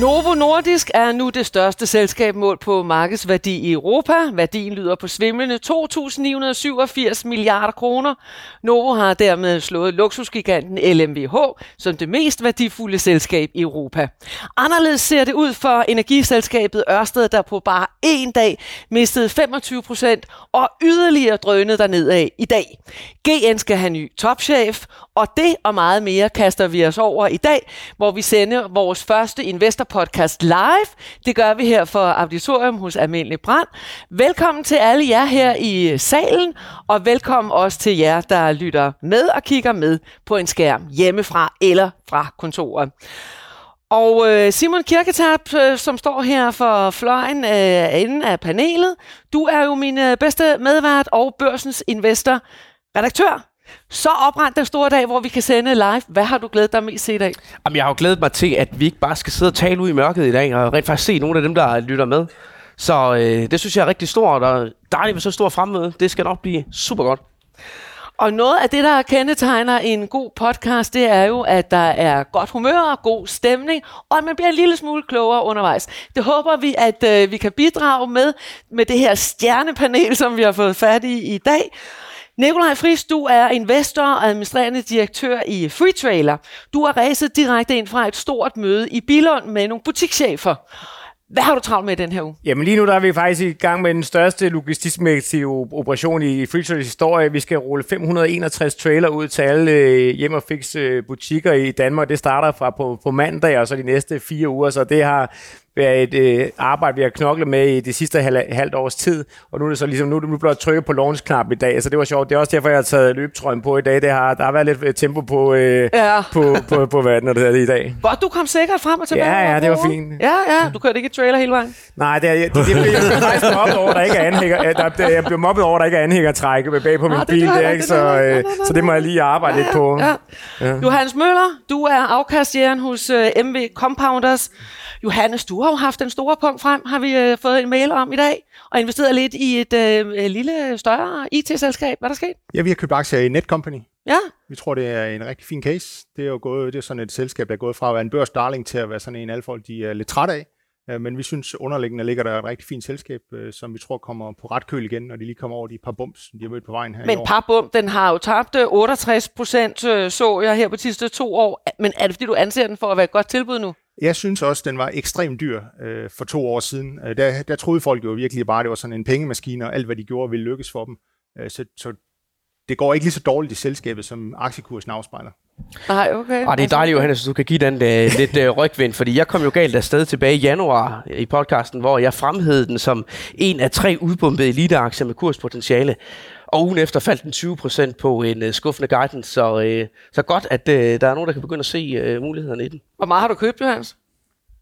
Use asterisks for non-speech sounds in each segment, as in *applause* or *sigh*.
Novo Nordisk er nu det største selskab målt på markedsværdi i Europa. Værdien lyder på svimlende 2.987 milliarder kroner. Novo har dermed slået luksusgiganten LMVH som det mest værdifulde selskab i Europa. Anderledes ser det ud for energiselskabet Ørsted, der på bare en dag mistede 25 procent og yderligere drønede dernedad i dag. GN skal have ny topchef, og det og meget mere kaster vi os over i dag, hvor vi sender vores første podcast live. Det gør vi her for Auditorium hos Almindelig Brand. Velkommen til alle jer her i salen, og velkommen også til jer, der lytter med og kigger med på en skærm hjemmefra eller fra kontoret. Og øh, Simon Kirketab, øh, som står her for fløjen øh, inden af panelet, du er jo min øh, bedste medvært og børsens investor, redaktør så oprendt den store dag, hvor vi kan sende live. Hvad har du glædet dig mest til i dag? Jamen, jeg har jo glædet mig til, at vi ikke bare skal sidde og tale ud i mørket i dag, og rent faktisk se nogle af dem, der lytter med. Så øh, det synes jeg er rigtig stort, og dejligt med så stor fremmøde. Det skal nok blive super godt. Og noget af det, der kendetegner en god podcast, det er jo, at der er godt humør og god stemning, og at man bliver en lille smule klogere undervejs. Det håber vi, at øh, vi kan bidrage med, med det her stjernepanel, som vi har fået fat i i dag. Nikolaj Friis, du er investor og administrerende direktør i Free Trailer. Du har rejset direkte ind fra et stort møde i Bilund med nogle butikschefer. Hvad har du travlt med den her uge? Jamen lige nu der er vi faktisk i gang med den største logistikmæssige operation i Freetrailers historie. Vi skal rulle 561 trailer ud til alle øh, hjem og fix øh, butikker i Danmark. Det starter fra på, på mandag og så de næste fire uger, så det har været et øh, arbejde, vi har knoklet med i de sidste halv, halvt års tid, og nu er det så ligesom, nu er det blot trykket på launch-knap i dag, så det var sjovt. Det er også derfor, jeg har taget løbetrøjen på i dag. Det har, der har været lidt øh, tempo på, øh, ja. på, på, på vandet det i dag. Godt, du kom sikkert frem og tilbage. Ja, ja, det var fint. Ja, ja, du kørte ikke trailer hele vejen? Nej, det, er, det, det, det, jeg faktisk mobbet over, der ikke er anhænger, *laughs* der, jeg blev mobbet over, der ikke er anhængertræk bag på min ah, bil, det, ikke, så, øh, så det må jeg lige arbejde ja, lidt på. Ja. Ja. Johannes Møller, du er afkastjæren hos uh, MV Compounders. Johannes, du har jo haft den store punkt frem, har vi øh, fået en mail om i dag, og investeret lidt i et øh, lille, større IT-selskab. Hvad er der sket? Ja, vi har købt aktier i Netcompany. Ja. Vi tror, det er en rigtig fin case. Det er jo gået, det er sådan et selskab, der er gået fra at være en børsdarling til at være sådan en, alle folk de er lidt træt af. Øh, men vi synes, underliggende ligger der et rigtig fint selskab, øh, som vi tror kommer på ret køl igen, når de lige kommer over de par bums, de har mødt på vejen her Men par bum, den har jo tabt 68 procent, så jeg her på de sidste to år. Men er det fordi, du anser den for at være et godt tilbud nu? Jeg synes også, den var ekstremt dyr øh, for to år siden. Øh, der, der troede folk jo virkelig bare, at det var sådan en pengemaskine, og alt hvad de gjorde ville lykkes for dem. Øh, så, så det går ikke lige så dårligt i selskabet, som aktiekursen afspejler. Nej, okay. Og det er dejligt, Johannes, at du kan give den uh, *laughs* lidt uh, rygvind, fordi jeg kom jo galt afsted tilbage i januar i podcasten, hvor jeg fremhævede den som en af tre udbumpede eliteaktier med kurspotentiale. Og ugen efter faldt den 20% på en uh, skuffende guidance, så, uh, så godt, at uh, der er nogen, der kan begynde at se uh, mulighederne i den. Hvor meget har du købt, Johannes?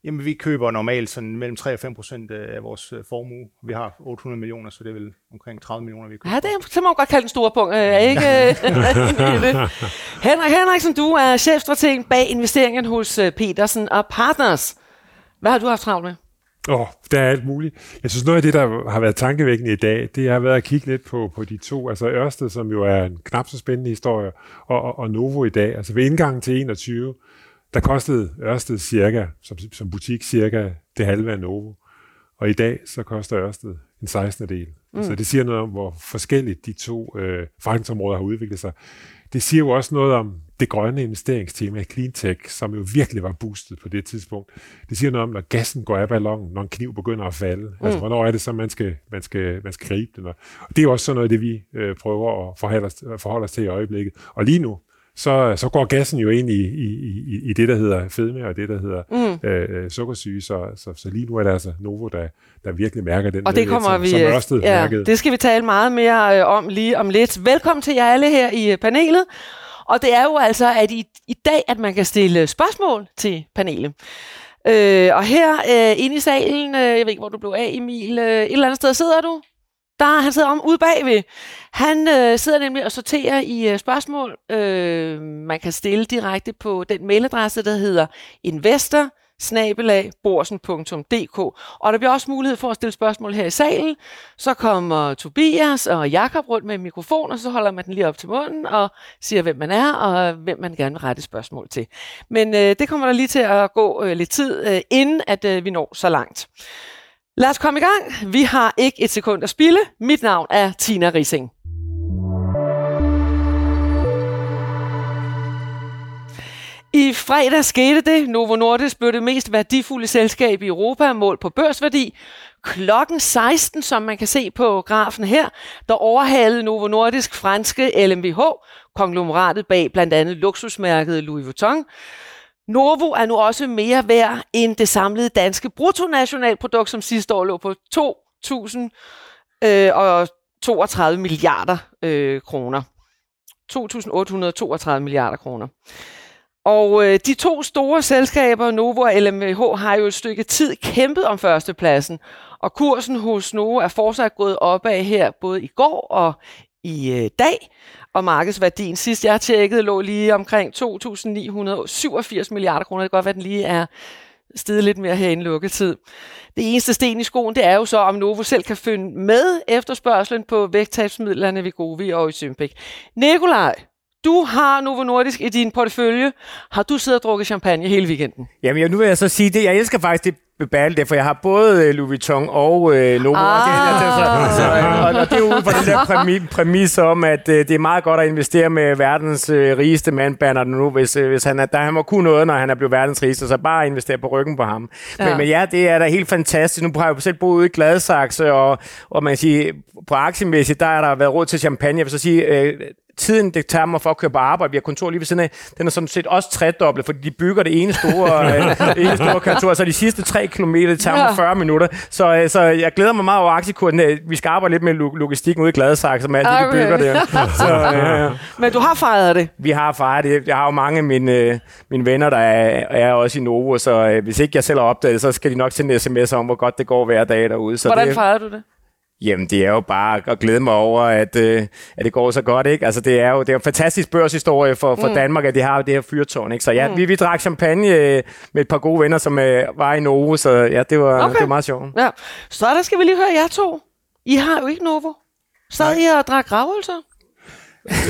Jamen, vi køber normalt sådan mellem 3 og 5 procent af vores formue. Vi har 800 millioner, så det er vel omkring 30 millioner, vi køber. Ja, det er, så må man godt kalde den store punkt. Øh, ikke? *laughs* Henrik Henriksen, du er chefstrateg bag investeringen hos Petersen og Partners. Hvad har du haft travlt med? Åh, oh, der er alt muligt. Jeg synes, noget af det, der har været tankevækkende i dag, det har været at kigge lidt på, på de to. Altså Ørsted, som jo er en knap så spændende historie, og, og, og Novo i dag. Altså ved indgangen til 21, der kostede Ørsted cirka, som, som butik, cirka det halve af Novo. Og i dag, så koster Ørsted en 16. del. Mm. Så det siger noget om, hvor forskelligt de to øh, forretningsområder har udviklet sig. Det siger jo også noget om det grønne investeringstema, Cleantech, som jo virkelig var boostet på det tidspunkt. Det siger noget om, når gassen går af ballonen, når en kniv begynder at falde. Mm. Altså, hvornår er det så, man skal, man skal, man skal gribe den? Og det er jo også sådan noget det, vi øh, prøver at forholde os, forholde os til i øjeblikket. Og lige nu, så, så går gassen jo ind i, i, i, i det, der hedder fedme, og det, der hedder mm. øh, sukkersyge. Så, så, så lige nu er det altså Novo, der, der virkelig mærker den. Og det kommer som, vi, som Ørsted ja, mærkede. det skal vi tale meget mere øh, om lige om lidt. Velkommen til jer alle her i øh, panelet. Og det er jo altså at i, i dag, at man kan stille spørgsmål til panelet. Øh, og her øh, inde i salen, øh, jeg ved ikke, hvor du blev af, Emil, øh, et eller andet sted sidder du? Der, han sidder om ude bagved. Han øh, sidder nemlig og sorterer i øh, spørgsmål, øh, man kan stille direkte på den mailadresse, der hedder investor snabelagborsen.dk. Og der bliver også mulighed for at stille spørgsmål her i salen. Så kommer Tobias og Jakob rundt med en mikrofon, og så holder man den lige op til munden og siger, hvem man er og hvem man gerne vil rette spørgsmål til. Men øh, det kommer der lige til at gå øh, lidt tid, øh, inden at øh, vi når så langt. Lad os komme i gang. Vi har ikke et sekund at spille. Mit navn er Tina Rising. I fredag skete det. Novo Nordisk blev det mest værdifulde selskab i Europa målt på børsværdi. Klokken 16, som man kan se på grafen her, der overhalede Novo Nordisk franske LMVH, konglomeratet bag blandt andet luksusmærket Louis Vuitton. Novo er nu også mere værd end det samlede danske bruttonationalprodukt, som sidste år lå på 2.032 øh, milliarder øh, kroner. 2.832 milliarder kroner. Og øh, de to store selskaber, Novo og LMH, har jo et stykke tid kæmpet om førstepladsen. Og kursen hos Novo er fortsat gået opad her, både i går og i øh, dag. Og markedsværdien sidst jeg tjekkede lå lige omkring 2.987 milliarder kroner. Det kan godt være, at den lige er steget lidt mere her i lukketid. Det eneste sten i skoen, det er jo så, om Novo selv kan finde med efterspørgselen på vægttabsmidlerne ved Govi og i Sympik. Nikolaj, du har Novo Nordisk i din portefølje. Har du siddet og drukket champagne hele weekenden? Jamen, nu vil jeg så sige det. Jeg elsker faktisk det battle for jeg har både øh, Louis Vuitton og øh, Novo. Ah. Og, det, det, *laughs* så, og, og det er ude fra den der præmis, præmis om, at øh, det er meget godt at investere med verdens øh, rigeste mand, Bernard nu, hvis, øh, hvis han, er, der, han må kunne noget, når han er blevet verdens rigeste, så bare investere på ryggen på ham. Ja. Men, men ja, det er da helt fantastisk. Nu har jeg jo selv boet ude i Gladsaxe, og, og man kan sige, på aktiemæssigt, der er der været råd til champagne. Jeg vil så sige, øh, tiden, det tager mig for at køre på arbejde, vi har kontor lige ved siden af, den er sådan set også tredoblet, fordi de bygger det ene store, *laughs* øh, ene store kontor, så de sidste tre kilometer, det tager mig 40 minutter. Så, øh, så jeg glæder mig meget over aktiekursen. Øh, Vi skal arbejde lidt med lo- logistikken ude i Gladsaxe, med alt det, de Okay. bygger der. *laughs* Så, øh, Men du har fejret det. vi har fejret det. Jeg har jo mange af mine, øh, mine venner, der er, er også i Novo, så øh, hvis ikke jeg selv har opdaget det, så skal de nok sende en sms om, hvor godt det går hver dag derude. Så Hvordan det, fejrede du det? Jamen, det er jo bare at glæde mig over, at, øh, at det går så godt, ikke? Altså, det er jo det er jo en fantastisk børshistorie for, for mm. Danmark, at de har jo det her fyrtårn, ikke? Så ja, mm. vi, vi drak champagne øh, med et par gode venner, som øh, var i Novo, så ja, det var, Okay. det var meget sjovt. Ja. Så der skal vi lige høre jer to. I har jo ikke Novo. Sad I og drak gravølser?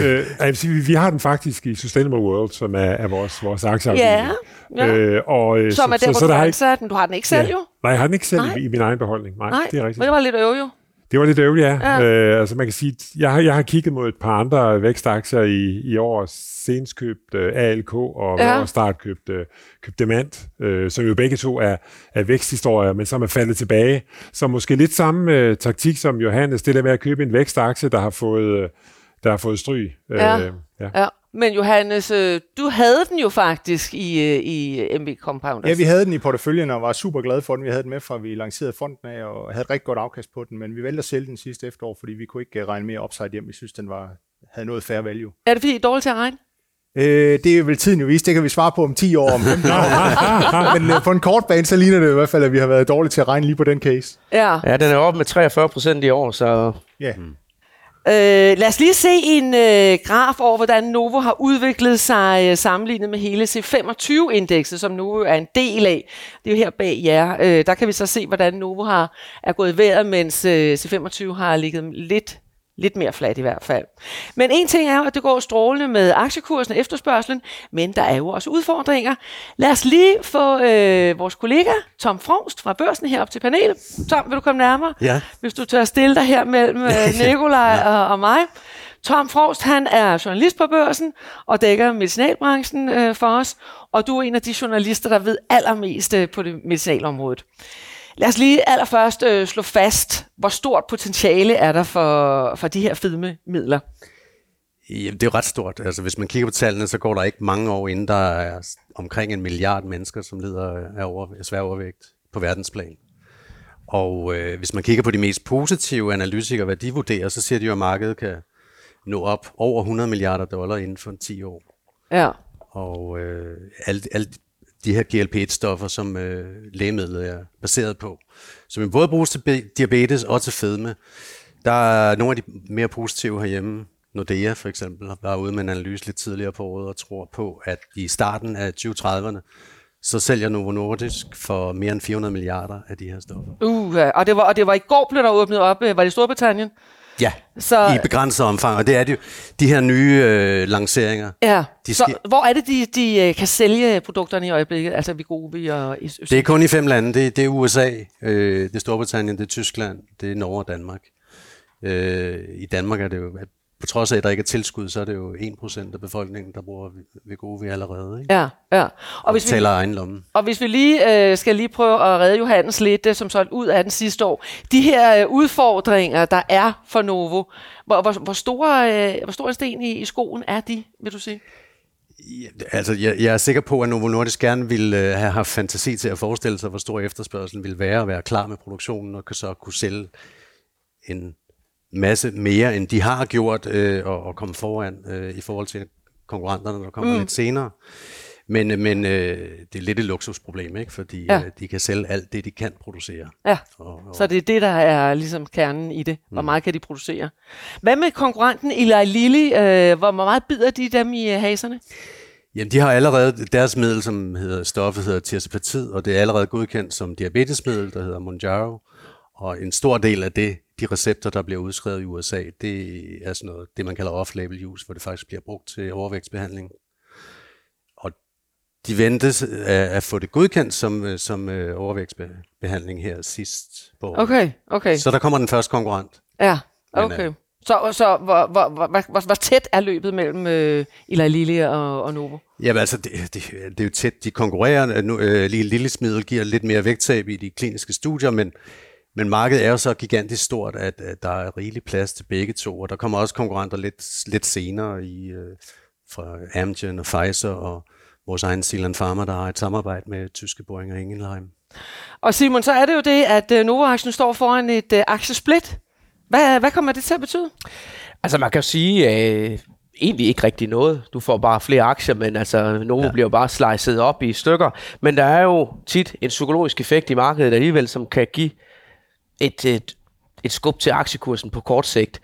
øh, jeg sige, vi, vi har den faktisk i Sustainable World, som er, er vores, vores Ja. aktieafdeling. ja. Øh, og, øh, Som er der, hvor du der har ikke, ansat den. Du har den ikke selv, jo? Nej, jeg har den ikke selv Nej. i, i min egen beholdning. Nej, Nej, det er rigtigt. men det var lidt øv, jo. Det var lidt ærgerligt, ja. Ja. ja. Øh, altså man kan sige, jeg har, jeg har kigget mod et par andre vækstaktier i, i år, senest købt øh, ALK og Ja. ja. start købt, øh, købt Demant, øh, som jo begge to er, er væksthistorier, men som er faldet tilbage. Så måske lidt samme øh, taktik som Johannes, det der med at købe en vækstaktie, der har fået, øh, der har fået stryg. Ja. Øh, ja. Ja. Men Johannes, øh, du havde den jo faktisk i, øh, i MB Compounders. Ja, vi havde den i porteføljen og var super glade for den. Vi havde den med fra, vi lancerede fonden af og havde et rigtig godt afkast på den, men vi valgte at sælge den sidste efterår, fordi vi kunne ikke øh, regne mere upside hjem. Vi synes, den var, havde noget fair value. Er det fordi, I er dårlige til at regne? Øh, det er vel tiden jo vist. Det kan vi svare på om 10 år, om 15 år. *laughs* Men øh, på en kort bane, så ligner det i hvert fald, at vi har været dårlige til at regne lige på den case. Ja. Ja, den er oppe med 43 procent i år, så Ja. Øh, lad os lige se en øh, graf over, hvordan Novo har udviklet sig øh, sammenlignet med hele C25-indekset, som Novo er en del af. Det er jo her bag jer. Øh, der kan vi så se, hvordan Novo har, er gået i vejret, mens øh, C25 har ligget lidt Lidt mere flat i hvert fald. Men en ting er jo, at det går strålende med aktiekursen og efterspørgselen, men der er jo også udfordringer. Lad os lige få øh, vores kollega Tom Frongst fra Børsen herop til panelet. Tom, vil du komme nærmere? Ja. Hvis du tør stille dig her mellem øh, *laughs* Nikolaj og, og mig. Tom Frost, han er journalist på børsen og dækker medicinalbranchen øh, for os, og du er en af de journalister, der ved allermest øh, på det medicinalområdet. Lad os lige allerførst øh, slå fast, hvor stort potentiale er der for, for de her fedmemidler. Jamen, det er jo ret stort. Altså, hvis man kigger på tallene, så går der ikke mange år, inden der er omkring en milliard mennesker, som lider af, over, svær overvægt på verdensplan. Og øh, hvis man kigger på de mest positive analytikere, hvad de vurderer, så siger de jo, at markedet kan nå op over 100 milliarder dollar inden for 10 år. Ja. Og øh, alle, alle de her GLP-1-stoffer, som øh, lægemidlet er baseret på, som man både bruges til diabetes og til fedme. Der er nogle af de mere positive herhjemme. Nordea for eksempel var ude med en analyse lidt tidligere på året og tror på, at i starten af 2030'erne, så sælger Novo Nordisk for mere end 400 milliarder af de her stoffer. Uh, og, det var, og det var i går blev der åbnet op, øh, var det i Storbritannien? Ja, Så, i begrænset omfang, og det er det jo. De her nye øh, lanceringer, ja. de så hvor er det, de, de øh, kan sælge produkterne i øjeblikket? Altså Vigovi og Øst. det er kun i fem lande. Det, det er USA, øh, det er Storbritannien, det er Tyskland, det er Norge og Danmark. Øh, I Danmark er det jo, på trods af, at der ikke er tilskud, så er det jo 1% af befolkningen, der bruger Wegovy allerede. Ikke? Ja, ja. Og Og hvis, vi, egen lomme. og hvis vi lige øh, skal lige prøve at redde Johannes lidt, som solgt ud af den sidste år. De her øh, udfordringer, der er for Novo, hvor, hvor, hvor, store, øh, hvor stor en sten i, i skoen er de, vil du sige? Ja, altså, jeg, jeg er sikker på, at Novo Nordisk gerne ville øh, have haft fantasi til at forestille sig, hvor stor efterspørgselen ville være, og være klar med produktionen, og så kunne sælge en masse mere, end de har gjort, øh, og, og komme foran øh, i forhold til konkurrenterne, der kommer mm. lidt senere. Men, øh, men øh, det er lidt et luksusproblem, ikke? fordi Ja. øh, de kan sælge alt det, de kan producere. Ja, Og, og, så det er det, der er ligesom kernen i det. Mm. Hvor meget kan de producere? Hvad med konkurrenten Eli Lilly? Øh, hvor meget bider de dem i øh, haserne? Jamen, de har allerede deres middel, som hedder stoffet hedder tirzepatid, og det er allerede godkendt som diabetesmiddel, der hedder Monjaro. Og en stor del af det, de recepter, der bliver udskrevet i USA, det er sådan noget, det man kalder off-label use, hvor det faktisk bliver brugt til overvægtsbehandling. Og de ventes at, at få det godkendt som, øh, som øh, overvægtsbehandling her sidst på året. Okay, okay. Så der kommer den første konkurrent. Ja, Men, okay. Så, så hvor, hvor, hvor, hvor, hvor, hvor tæt er løbet mellem øh, Eli Lilly og, og Novo? Jamen altså, det, det, det er jo tæt. De konkurrerer. Nu, øh, lille lillesmiddel giver lidt mere vægttab i de kliniske studier, men, men markedet er jo så gigantisk stort, at, at der er rigelig plads til begge to, og der kommer også konkurrenter lidt, lidt senere i, øh, fra Amgen og Pfizer og vores egen Zealand Pharma, der har et samarbejde med tyske Boehringer Ingelheim. Og Simon, så er det jo det, at øh, Novo-aktien står foran et øh, aktiesplit. Hvad, hvad kommer det til at betyde? Altså man kan jo sige, øh, egentlig ikke rigtig noget. Du får bare flere aktier, men altså Novo ja. bliver jo bare slicet op i stykker. Men der er jo tit en psykologisk effekt i markedet alligevel, som kan give et, et, et skub til aktiekursen på kort sigt.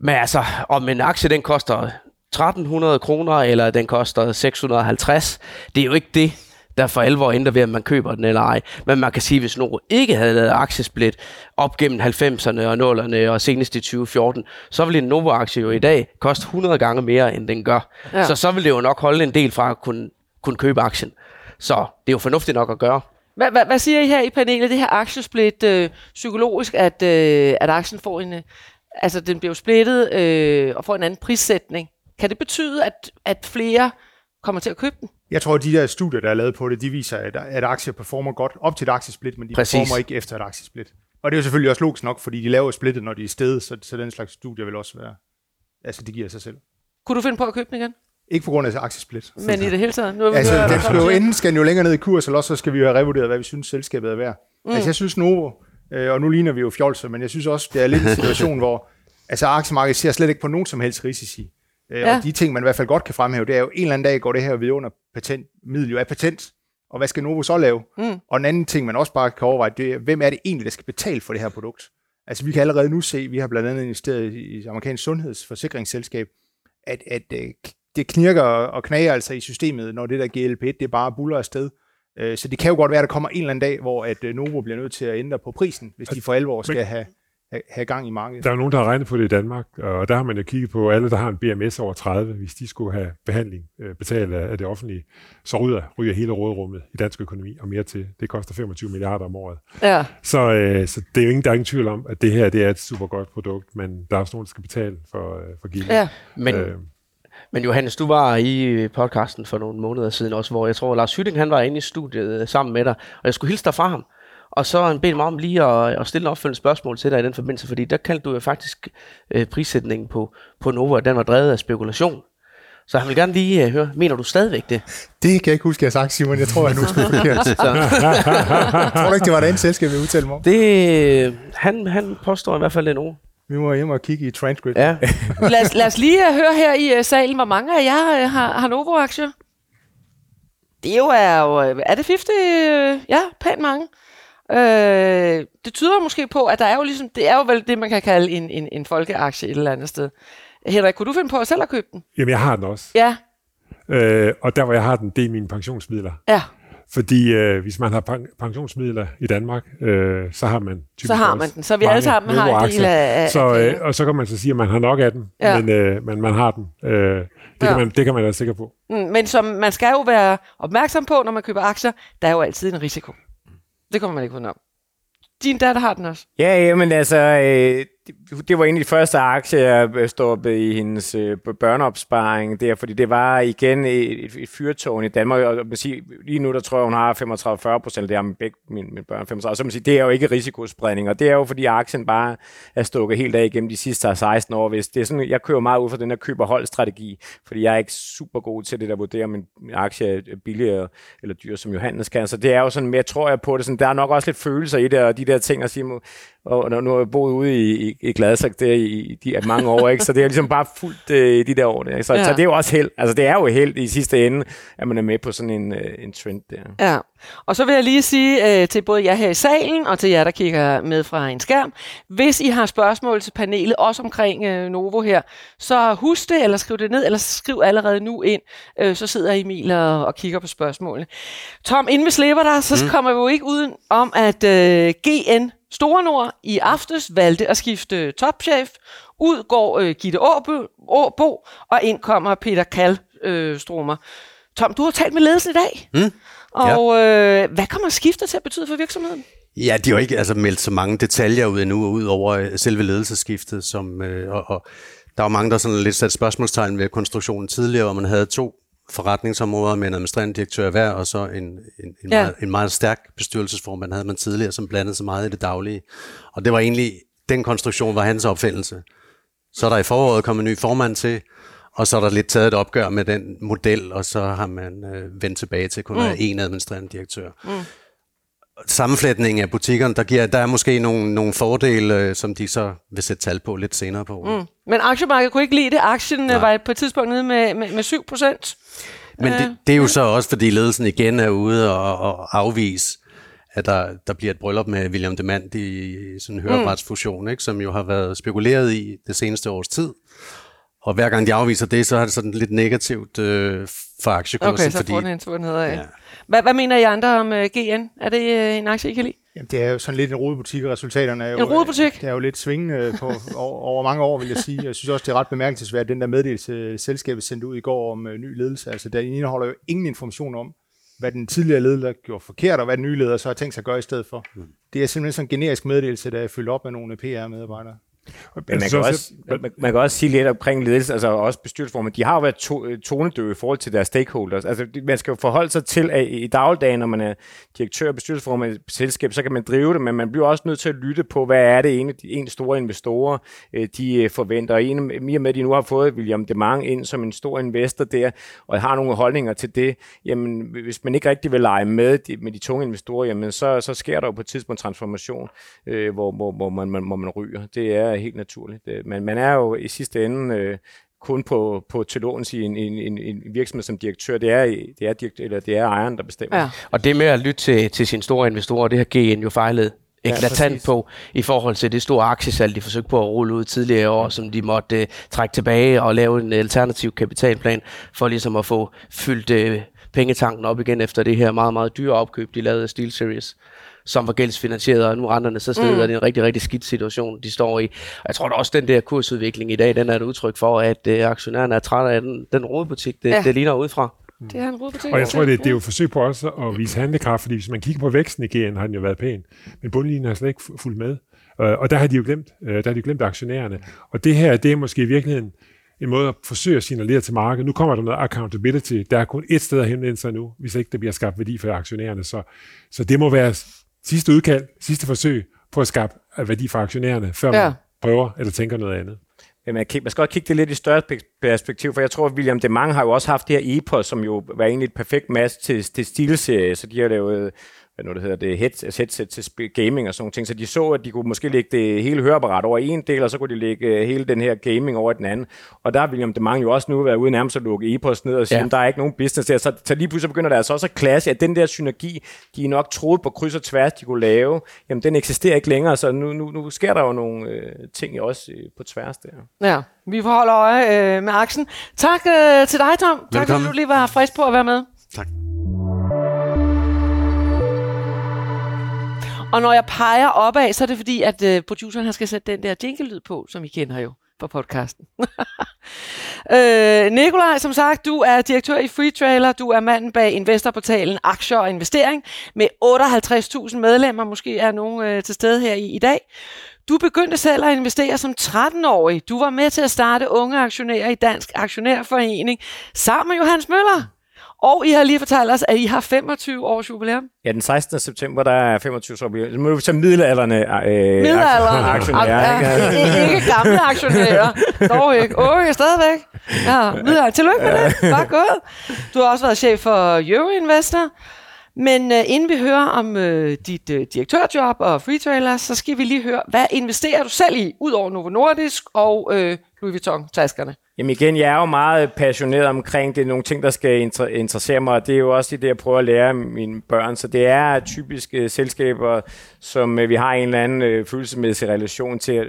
Men altså, om en aktie den koster 1300 kroner, eller den koster 650, det er jo ikke det, der for alvor ændrer ved, at man køber den eller ej. Men man kan sige, at hvis Novo ikke havde lavet aktiesplit op gennem 90'erne og 0'erne og senest i 2014, så ville en Novo-aktie jo i dag koste 100 gange mere, end den gør. Ja. Så så vil det jo nok holde en del fra at kunne, kunne købe aktien. Så det er jo fornuftigt nok at gøre. Hvad, hvad, hvad siger I her i panelet, det her aktiesplit øh, psykologisk, at, øh, at aktien får en, øh, altså den bliver jo splittet øh, og får en anden prissætning. Kan det betyde, at, at flere kommer til at købe den? Jeg tror, at de der studier, der er lavet på det, de viser, at, at aktier performer godt op til et aktiesplit, men de Præcis. performer ikke efter et aktiesplit. Og det er jo selvfølgelig også logisk nok, fordi de laver splittet, når de er stedet, så, så den slags studier vil også være... Altså, det giver sig selv. Kunne du finde på at købe den igen? Ikke på grund af aktiesplit. Men i det hele taget? Nu har vi Altså, den skal jo enten skal den jo længere ned i kurs, eller også så skal vi jo have revurderet, hvad vi synes, selskabet er værd. Mm. Altså, jeg synes Novo, øh, og nu ligner vi jo fjolser, men jeg synes også, det er lidt en situation, *laughs* hvor altså, aktiemarkedet ser slet ikke på nogen som helst risici. Øh, Ja. Og de ting, man i hvert fald godt kan fremhæve, det er jo, en eller anden dag går det her ved under patent, middel jo er patent, og hvad skal Novo så lave? Mm. Og en anden ting, man også bare kan overveje, det er, hvem er det egentlig, der skal betale for det her produkt? Altså, vi kan allerede nu se, vi har blandt andet investeret i et amerikansk sundhedsforsikringsselskab, at, at øh, det knirker og knager altså i systemet, når det der GLP-1, det bare buller afsted. Øh, Så det kan jo godt være, at der kommer en eller anden dag, hvor at øh, Novo bliver nødt til at ændre på prisen, hvis de for alvor skal have, have, gang i markedet. Der er jo nogen, der har regnet på det i Danmark, og der har man jo kigget på alle, der har en BMS over 30, hvis de skulle have behandling øh, betalt af, det offentlige, så ryger, ryger hele rådrummet i dansk økonomi og mere til. Det koster 25 milliarder om året. Ja. Så, øh, så det er jo ingen, der er ingen tvivl om, at det her det er et super godt produkt, men der er også nogen, der skal betale for, for gildet. ja. Men, øh. Men Johannes, du var i podcasten for nogle måneder siden også, hvor jeg tror, Lars Hytting, han var inde i studiet øh, sammen med dig, og jeg skulle hilse dig fra ham. Og så han bedt mig om lige at, at stille et opfølgende spørgsmål til dig i den forbindelse, fordi der kaldte du jo faktisk øh, prissætningen på, på Novo, at den var drevet af spekulation. Så han vil gerne lige øh, høre, mener du stadigvæk det? Det kan jeg ikke huske, jeg har sagt, Simon. Jeg tror, jeg nu skulle *laughs* forkert. Så, *laughs* tror ikke, det var et andet selskab, vi udtalte mig om? det, han, han påstår i hvert fald det nu. Vi må hjem og kigge i transcript. Ja. *laughs* Lad, os, lad os lige høre her i uh, salen, hvor mange af jer uh, har, har Novo-aktier? Det er jo, er, jo, øh, er det 50? Øh, Ja, pænt mange. Øh, det tyder måske på, at der er jo ligesom, det er jo vel det, man kan kalde en, en, en folkeaktie et eller andet sted. Henrik, kunne du finde på at selv at købe den? jamen, jeg har den også. Ja, Øh, og der, hvor jeg har den, det er mine pensionsmidler. ja. Fordi øh, hvis man har pen- pensionsmidler i Danmark, øh, så har man typisk Så har man den. Så vi alle sammen har en del af- så, øh, Og så kan man så sige, at man har nok af den, Ja. ja. men, øh, men man har den. Øh, det, Ja. kan man, det kan man være sikker på. Mm, Men som man skal jo være opmærksom på, når man køber aktier, der er jo altid en risiko. Det kommer man ikke udenom. Din datter har den også. Ja, jamen altså, øh, det, det var egentlig de første aktie, jeg øh, stoppede i hendes øh, børneopsparing der, fordi det var igen et, et, et fyrtårn i Danmark, og man siger, lige nu der tror jeg, hun har 35-40 procent, det har min, begge mine, mine børn 35, så man siger, det er jo ikke risikospredning, og det er jo fordi aktien bare er stukket helt af igennem de sidste 16 år. Hvis det er sådan, jeg kører meget ud fra den her køber hold strategi, fordi jeg er ikke super god til det der vurdere, om min, min aktie er billigere eller dyr, som Johannes kan. Så det er jo sådan mere, tror jeg på det. Sådan, der er nok også lidt følelser i det, og de der ting at sige, og når nu har jeg boet ude i, i, i Gladsaxe der i, i de, mange år, ikke? så det er ligesom bare fuldt øh, de der år. Der, ikke? Så, ja. så det er jo også held. Altså det er jo held i sidste ende, at man er med på sådan en, øh, en trend der. Ja, og så vil jeg lige sige øh, til både jer her i salen og til jer, der kigger med fra en skærm, hvis I har spørgsmål til panelet, også omkring øh, Novo her, så husk det, eller skriv det ned, eller skriv allerede nu ind, øh, så sidder Emil og, og kigger på spørgsmålene. Tom, inden vi slipper dig, så mm. kommer vi jo ikke uden om, at øh, GN Store Nord i aftes valgte at skifte topchef. Ud går øh, Gitte Åbo, Åbo, og ind kommer Peter Kall øh, Stromer. Tom, du har talt med ledelsen i dag. Mm. Og øh, hvad kommer skiftet til at betyde for virksomheden? Ja, de har jo ikke altså, meldt så mange detaljer ud endnu, ud over øh, selve ledelsesskiftet. Som, øh, og, og der var mange, der sådan lidt sat spørgsmålstegn ved konstruktionen tidligere, hvor man havde to forretningsområder med en administrerende direktør hver, og så en, en, en, Ja. ja. meget, en meget stærk bestyrelsesformand havde man tidligere, som blandede sig meget i det daglige. Og det var egentlig, den konstruktion var hans opfindelse. Så er der i foråret kommet en ny formand til, og så er der lidt taget et opgør med den model, og så har man øh, vendt tilbage til kun at have en administrerende direktør. Mm. Sammenflætning af butikkerne, der, giver, der er måske nogle, nogle fordele, øh, som de så vil sætte tal på lidt senere på. Mm. Men aktiemarkedet kunne ikke lide det. Aktien Nej. Nej. var på et tidspunkt nede med, med, med 7 procent. Men Øh, det, det er jo så også, fordi ledelsen igen er ude og, og afvise, at der, der bliver et bryllup med William Demand i, sådan en høreapparatsfusion, ikke, som jo har været spekuleret i det seneste års tid. Og hver gang de afviser det, så er det sådan lidt negativt øh, for aktiekursen. Okay, så fordi, får den en tur nedad. Ja. Hvad, hvad mener I andre om uh, GN? Er det uh, en aktie, I kan lide? Jamen, det er jo sådan lidt en rodebutik, og resultaterne er jo... En rodebutik? Det er jo lidt svingende på, over, over mange år, vil jeg sige. Jeg synes også, det er ret bemærkelsesværdigt, den der meddelelse, selskabet sendte ud i går om uh, ny ledelse. Altså, der indeholder jo ingen information om, hvad den tidligere leder gjorde forkert, og hvad den nye leder så har tænkt sig at gøre i stedet for. Det er simpelthen sådan en generisk meddelelse, der er fyldt op med nogle PR-medarbejdere. Men man Jeg kan, også, man, man kan også sige lidt omkring ledelse, altså også bestyrelsesformen. De har jo været to, øh, tonedøve i forhold til deres stakeholders. Altså, man skal jo forholde sig til, at i dagligdagen, når man er direktør og bestyrelsesformand i et selskab, så kan man drive det, men man bliver også nødt til at lytte på, hvad er det ene de en store investorer, øh, de øh, forventer. Og en, mere med, at de nu har fået William Demang ind som en stor investor der, og har nogle holdninger til det, jamen hvis man ikke rigtig vil lege med de, med de tunge investorer, jamen så, så sker der jo på et tidspunkt transformation, øh, hvor, hvor, hvor, man, man, hvor man ryger. Det er helt naturligt. Øh, Men man er jo i sidste ende øh, kun på, på til låns i en, en, en, virksomhed som direktør. Det er, det er, direkt, eller det er ejeren, der bestemmer. Ja. Og det med at lytte til, til sine store investorer, det har GN jo fejlet eklatant præcis. på i forhold til det store aktiesalg, de forsøgte på at rulle ud tidligere i år, som de måtte uh, trække tilbage og lave en alternativ kapitalplan for ligesom at få fyldt uh, pengetanken op igen efter det her meget, meget dyre opkøb, de lavede af SteelSeries som var gældsfinansieret, og nu er renterne så stedet, mm. og det er en rigtig, rigtig skidt situation, de står i. Og jeg tror da også, den der kursudvikling i dag, den er et udtryk for, at uh, aktionærerne er trætte af den, den rodebutik, det, Ja. det ligner udefra. Det er en rodebutik. Og jeg tror, det, det er jo et forsøg på også at vise handlekraft, fordi hvis man kigger på væksten i GN, har den jo været pæn, men bundlinjen har slet ikke fu- fulgt med. Øh, Og der har de jo glemt, øh, der har de glemt aktionærerne. Og det her, det er måske i virkeligheden en måde at forsøge at signalere til markedet. Nu kommer der noget accountability. Der er kun ét sted at henvende sig nu, hvis ikke der bliver skabt værdi for aktionærerne. Så, så det må være sidste udkald, sidste forsøg på at skabe værdi for aktionærerne, før Ja. man prøver eller tænker noget andet. Men man, kan, man skal også kigge det lidt i større pek- perspektiv, for jeg tror, at William Demang har jo også haft det her EPOS, som jo var egentlig et perfekt match til, til stilserie, så de har lavet hvad nu det hedder, det headset, headset til gaming og sådan nogle ting, så de så, at de kunne måske lægge det hele høreapparat over en del, og så kunne de lægge øh, hele den her gaming over i den anden. Og der har William Demang jo også nu været ude nærmest at lukke EPOS ned og sige, Ja. ja. der er ikke nogen business der. Så, så lige pludselig begynder der altså også at klasse, at den der synergi, de nok troede på kryds og tværs, de kunne lave, jamen den eksisterer ikke længere, så nu, nu, nu sker der jo nogle øh, ting også øh, på tværs der. Ja, vi får holde øje øh, med aktien. Tak øh, til dig, Tom. Tak, fordi Velkommen. du lige var frisk på at være med. Tak. Og når jeg peger opad, så er det fordi, at øh, produceren han skal sætte den der jingle-lyd på, som I kender jo på podcasten. *laughs* øh, Nikolaj, som sagt, du er direktør i Free Trailer. Du er manden bag investorportalen Aktier og Investering med 58.000 medlemmer. Måske er nogen øh, til stede her i, i dag. Du begyndte selv at investere som 13-årig. Du var med til at starte Unge Aktionærer i Dansk Aktionærforening sammen med Johannes Møller. Og I har lige fortalt os, at I har 25 års jubilæum. Ja, den 16. september, der er 25 år. Nu må du tage middelalderne øh, Middelalderne. aktionærer. Ja, ikke? *laughs* ikke, ikke gamle aktionærer. Dog ikke. Åh, stadigvæk. Ja, middelalder. Tillykke med det. Bare gået. Du har også været chef for Euroinvestor. Men uh, inden vi hører om uh, dit uh, direktørjob og free trailers, så skal vi lige høre, hvad investerer du selv i, ud over Novo Nordisk og uh, Louis Vuitton-taskerne? Jamen igen, jeg er jo meget passioneret omkring det. er nogle ting, der skal inter- interessere mig, og det er jo også det, jeg prøver at lære mine børn. Så det er typisk uh, selskaber, som uh, vi har en eller anden uh, følelsesmæssig relation til. Uh,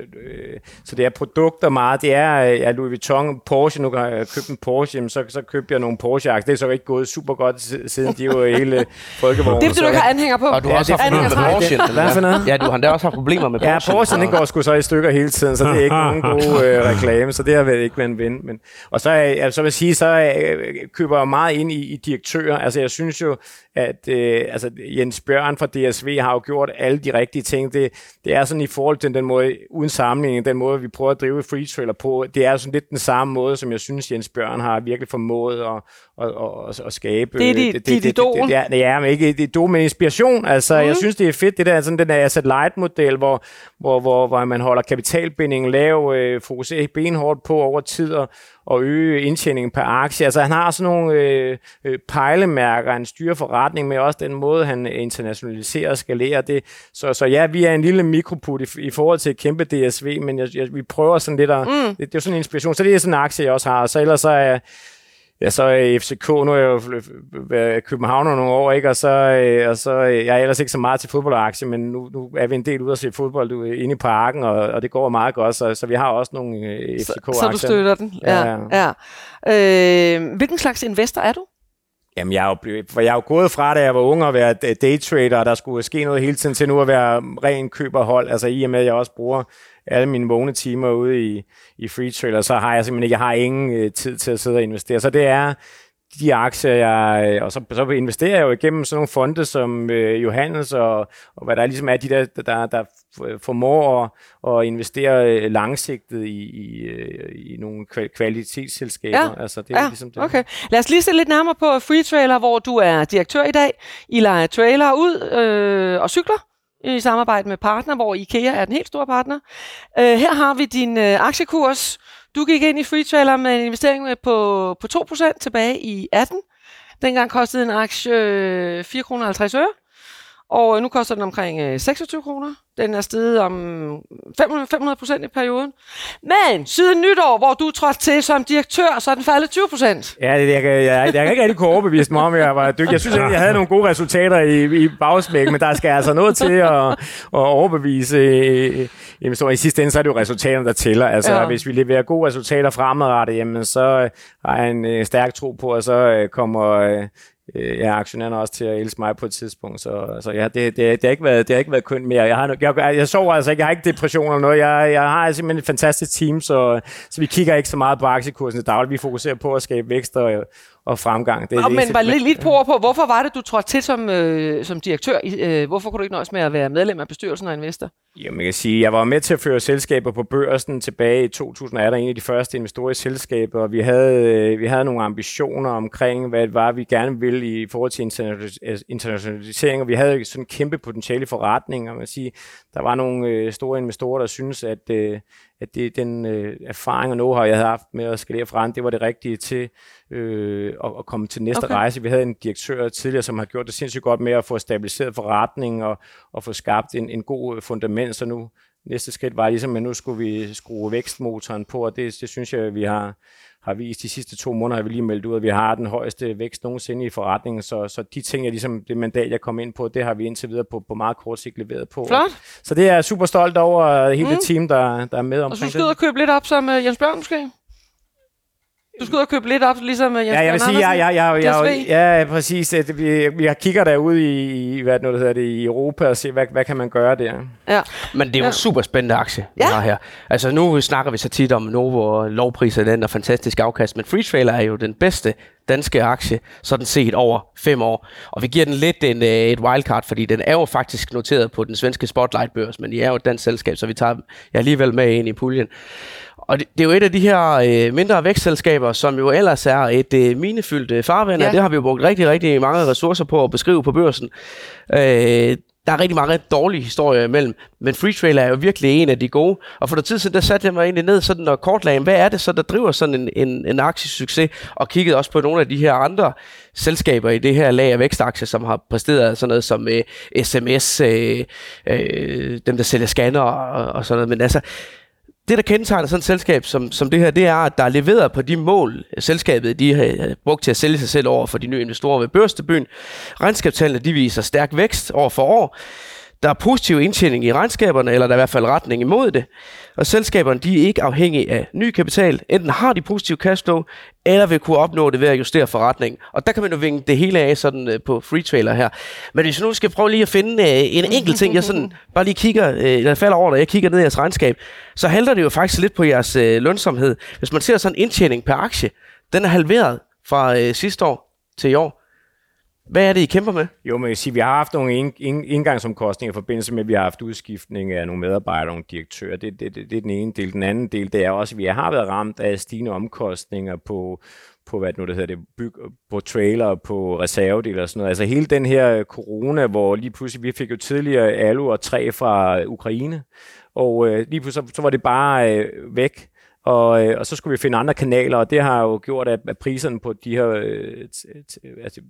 så det er produkter meget. Det er uh, ja, Louis Vuitton, Porsche. Nu har jeg købt en Porsche, jamen, så, så købte jeg nogle Porsche-aktier. Det er så ikke gået super godt, siden de var hele *laughs* folkevognen. Det er, fordi du ikke har anhænger på. Og du har også det haft er problemer med Porsche. Hvad for noget? Ja, du har da også haft problemer med Ja, Porsche. Porsche, den går sgu så i stykker hele tiden, så det er ikke *laughs* nogen god øh, reklame, så det har vel ikke været en ven. Men, og så, øh, altså, vil jeg sige, så øh, køber jeg meget ind i, i direktører. Altså, jeg synes jo, at øh, altså, Jens Bjørn fra DSV har jo gjort alle de rigtige ting. Det, det er sådan i forhold til den måde, uden sammenligning, den måde, vi prøver at drive free trailer på, det er sådan lidt den samme måde, som jeg synes, Jens Bjørn har virkelig formået at, at, at, at skabe. Det er dit- det, dit det, idol. det, det, det, er, men ikke et idol, men inspiration. Altså, mm. jeg synes, det er fedt, det der sådan den der asset light model, hvor, hvor, hvor, hvor man holder kapitalbindingen lav, øh, fokuserer benhårdt på over tid og, og øge indtjeningen per aktie. Altså, han har sådan nogle øh, øh, pejlemærker, han styrer forretning med også den måde, han internationaliserer og skalerer det. Så, så ja, vi er en lille mikroput i, i forhold til et kæmpe DSV, men jeg, jeg, vi prøver sådan lidt at... Mm. Det, det er jo sådan en inspiration. Så det er sådan en aktie, jeg også har. Så ellers så er Ja, så er FCK, nu er jeg jo været København nogle år, ikke? Og så, øh, og så øh, jeg er ellers ikke så meget til fodboldaktie, men nu, nu er vi en del ude at se fodbold inde i parken, og, og det går meget godt, så, så vi har også nogle øh, FCK-aktier. Så, så du støtter den? Ja. Ja, ja. ja. Øh, hvilken slags investor er du? Jamen, jeg er, jo blevet, for jeg er jo gået fra, da jeg var ung, at være daytrader, og der skulle ske noget hele tiden, til nu at være ren køberhold. Altså i og med, at jeg også bruger alle mine vågne timer ude i, i free trailer, så har jeg simpelthen ikke, jeg har ingen øh, tid til at sidde og investere. Så det er de aktier, jeg, øh, og så, så investerer jeg jo igennem sådan nogle fonde som øh, Johannes, og, og hvad der ligesom er de der, der, der formår at, at investere øh, langsigtet i, i, i nogle kvalitetsselskaber. Ja, altså, det er ja, ligesom det. okay. Lad os lige se lidt nærmere på Free Trailer, hvor du er direktør i dag. I leger trailer ud øh, og cykler i samarbejde med partner, hvor IKEA er den helt store partner. Øh, her har vi din øh, aktiekurs. Du gik ind i Free Trailer med en investering på, på 2% tilbage i 18. Dengang kostede en aktie øh, 4,50 kroner, og nu koster den omkring øh, 26 kroner. Den er steget om 500 procent i perioden. Men siden nytår, hvor du trådte til som direktør, så er den faldet 20 procent. Ja, det, jeg, jeg, jeg, jeg ikke rigtig kunne overbevise mig om, jeg var dygtig. Jeg synes, at jeg havde nogle gode resultater i, i bagsmæk, men der skal altså noget til at, at overbevise øh, investorer. I sidste ende, så er det jo resultaterne, der tæller. Altså, Ja. hvis vi leverer gode resultater fremadrettet, jamen, så har jeg en øh, stærk tro på, at så øh, kommer... Øh, ja, aktionærerne også til at elske mig på et tidspunkt, så, så ja, det, det, det, har ikke været, det har ikke været kønt mere. Jeg, har, jeg, jeg, jeg sover altså ikke, jeg har ikke depression eller noget. Jeg, jeg har simpelthen et fantastisk team, så, så vi kigger ikke så meget på aktiekursen i dagligt. Vi fokuserer på at skabe vækst og, og fremgang. Det, er Nå, men var lidt, lidt på ord på, hvorfor var det, du trådte til som, øh, som direktør? Øh, hvorfor kunne du ikke nøjes med at være medlem af bestyrelsen og investor? Jamen, jeg kan sige, jeg var med til at føre selskaber på børsen tilbage i 2018, en af de første investorer i selskaber, og vi havde, øh, vi havde nogle ambitioner omkring, hvad det var, vi gerne ville i forhold til interna- internationalisering, og vi havde sådan en kæmpe potentiale i forretning, og man sige, der var nogle øh, store investorer, der synes at, øh, at det, den øh, erfaring og know-how, jeg havde haft med at skalere forretning, det var det rigtige til øh, at, at komme til næste Okay. okay. rejse. Vi havde en direktør tidligere, som har gjort det sindssygt godt med at få stabiliseret forretningen og, og få skabt en, en god fundament, så nu næste skridt var ligesom, at nu skulle vi skrue vækstmotoren på, og det, det synes jeg, vi har, har vist de sidste to måneder, har vi lige meldt ud, at vi har den højeste vækst nogensinde i forretningen, så, så de ting er ligesom det mandat, jeg kom ind på, det har vi indtil videre på, på meget kort sigt leveret på. Flot. Så det er jeg super stolt over hele Mm. det team, der, der er med Og så skal du ud det. og købe lidt op som øh, Jens Bjørn måske? Du skal ud og købe lidt op, ligesom Jens Ja, jeg vil sige, ja, ja, ja, ja, DSV. ja, ja, præcis. Det, vi, vi kigger derude i, i hvad det nu, det hedder det, i Europa og se, hvad, hvad kan man gøre der. Ja. Men det er jo Ja. en super spændende aktie, vi Ja. har her. Altså nu snakker vi så tit om Novo og lovpriser den og fantastisk afkast, men Free Trailer er jo den bedste danske aktie, sådan set over fem år. Og vi giver den lidt en, øh, et wildcard, fordi den er jo faktisk noteret på den svenske Spotlight-børs, men I er jo et dansk selskab, så vi tager jer alligevel med ind i puljen. Og det, det er jo et af de her øh, mindre vækstselskaber, som jo ellers er et øh, minefyldt øh, farvand, Ja. og det har vi jo brugt rigtig, rigtig mange ressourcer på at beskrive på børsen. Øh, der er rigtig mange dårlige historier imellem, men Free Trailer er jo virkelig en af de gode. Og for noget tid siden, der satte jeg mig egentlig ned sådan og kortlagde, hvad er det så, der driver sådan en, en, en aktiesucces, og kiggede også på nogle af de her andre selskaber i det her lag af vækstaktier, som har præsteret sådan noget som øh, SMS, øh, øh, dem der sælger scanner og, og sådan noget. Men altså, det, der kendetegner sådan et selskab som, som det her, det er, at der er leveret på de mål, øh, selskabet de har øh, brugt til at sælge sig selv over for de nye investorer ved børstebyen. Regnskabstallene de viser stærk vækst år for år. Der er positiv indtjening i regnskaberne, eller der er i hvert fald retning imod det. Og selskaberne de er ikke afhængige af ny kapital. Enten har de positiv cashflow, eller vil kunne opnå det ved at justere forretningen. Og der kan man jo vinge det hele af sådan øh, på free trailer her. Men hvis jeg nu skal prøve lige at finde øh, en enkelt ting, jeg sådan bare lige kigger, øh, eller jeg falder over, når jeg kigger ned i jeres regnskab, så handler det jo faktisk lidt på jeres lønsomhed. Hvis man ser sådan en indtjening per aktie, den er halveret fra sidste år til i år. Hvad er det, I kæmper med? Jo, man kan sige, at vi har haft nogle ind, ind, indgangsomkostninger i forbindelse med, at vi har haft udskiftning af nogle medarbejdere og nogle direktører. Det, det, det, det er den ene del. Den anden del, det er også, at vi har været ramt af stigende omkostninger på, på hvad det nu det hedder, det, byg, på trailer, på reservedele og sådan noget. Altså hele den her corona, hvor lige pludselig, vi fik jo tidligere alu og træ fra Ukraine, og øh, lige pludselig så, så var det bare øh, væk. Og, øh, og så skulle vi finde andre kanaler, og det har jo gjort, at, at priserne på de her øh, t- t- altså,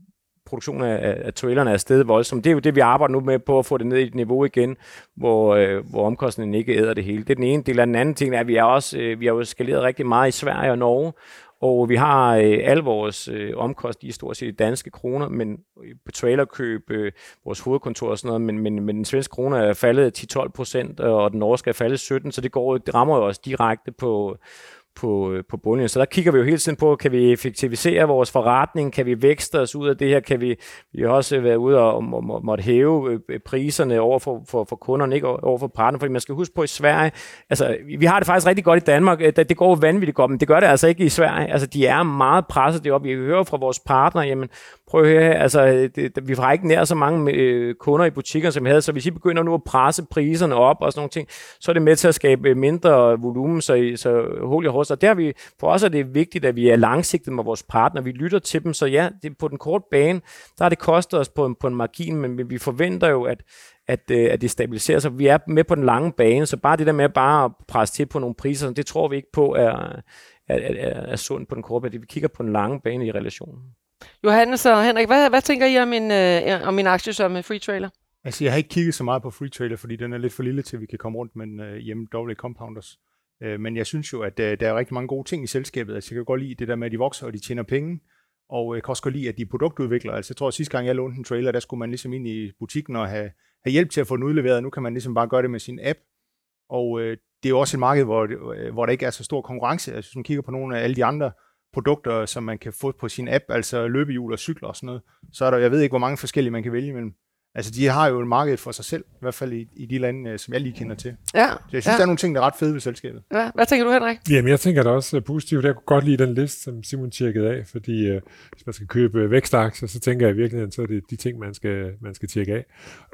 produktion af, af trailerne er stedet voldsomt. Det er jo det, vi arbejder nu med på at få det ned i et niveau igen, hvor, øh, hvor omkostningen ikke æder det hele. Det er den ene del. Og den anden ting er, at vi, er også, øh, vi har jo skaleret rigtig meget i Sverige og Norge, og vi har øh, alle vores øh, omkost i stort set danske kroner, men på trailerkøb, øh, vores hovedkontor og sådan noget, men, men, men den svenske krone er faldet 10-12 procent, og den norske er faldet 17, så det, går, det rammer jo os direkte på, på, øh, på bundlinjen. Så der kigger vi jo hele tiden på, kan vi effektivisere vores forretning, kan vi vækste os ud af det her, kan vi, vi har også været ude og må, må, måtte hæve øh, øh, priserne over for, for, for kunderne, ikke? Over for partnerne, fordi man skal huske på i Sverige, altså vi har det faktisk rigtig godt i Danmark, det, går jo vanvittigt godt, men det gør det altså ikke i Sverige, altså de er meget presset deroppe, vi hører fra vores partner, jamen prøv at høre, her, altså det, det, vi har ikke nær så mange øh, kunder i butikkerne, som vi havde, så hvis I begynder nu at presse priserne op og sådan nogle ting, så er det med til at skabe øh, mindre volumen, så, I- så hul i horse. Og der vi, for os er det vigtigt, at vi er langsigtet med vores partner, vi lytter til dem, så ja, det, på den korte bane, der har det kostet os på en, på en margin, men vi- vi forventer jo, at at, øh, at det stabiliserer sig. Vi er med på den lange bane, så bare det der med bare at presse til på nogle priser, det tror vi ikke på er, er, er, er, er sundt på den korte bane. Vi kigger på den lange bane i relationen. Johannes og Henrik, hvad, hvad tænker I om min, øh, om min aktie som øh, free trailer? Altså, jeg har ikke kigget så meget på Free Trailer, fordi den er lidt for lille til, at vi kan komme rundt med en øh, hjemme W Compounders. Øh, men jeg synes jo, at øh, der er rigtig mange gode ting i selskabet. Altså, jeg kan godt lide det der med, at de vokser, og de tjener penge. Og øh, jeg kan også godt lide, at de er produktudviklere. Altså, jeg tror, at sidste gang jeg lånte en trailer, der skulle man ligesom ind i butikken og have, have hjælp til at få den udleveret. Nu kan man ligesom bare gøre det med sin app. Og øh, det er jo også et marked, hvor, øh, hvor der ikke er så stor konkurrence. Altså, hvis man kigger på nogle af alle de andre produkter, som man kan få på sin app, altså løbehjul og cykler og sådan noget, så er der, jeg ved ikke, hvor mange forskellige man kan vælge imellem. Altså, de har jo et marked for sig selv, i hvert fald i, i de lande, øh, som jeg lige kender til. Ja, Så jeg synes, ja. der er nogle ting, der er ret fede ved selskabet. ja. Hvad tænker du, Henrik? Jamen, jeg tænker da også øh, positivt. Jeg kunne godt lide den liste, som Simon tjekkede af, fordi øh, hvis man skal købe øh, vækstaktier, så tænker jeg i virkeligheden, så er det de ting, man skal, man skal tjekke af.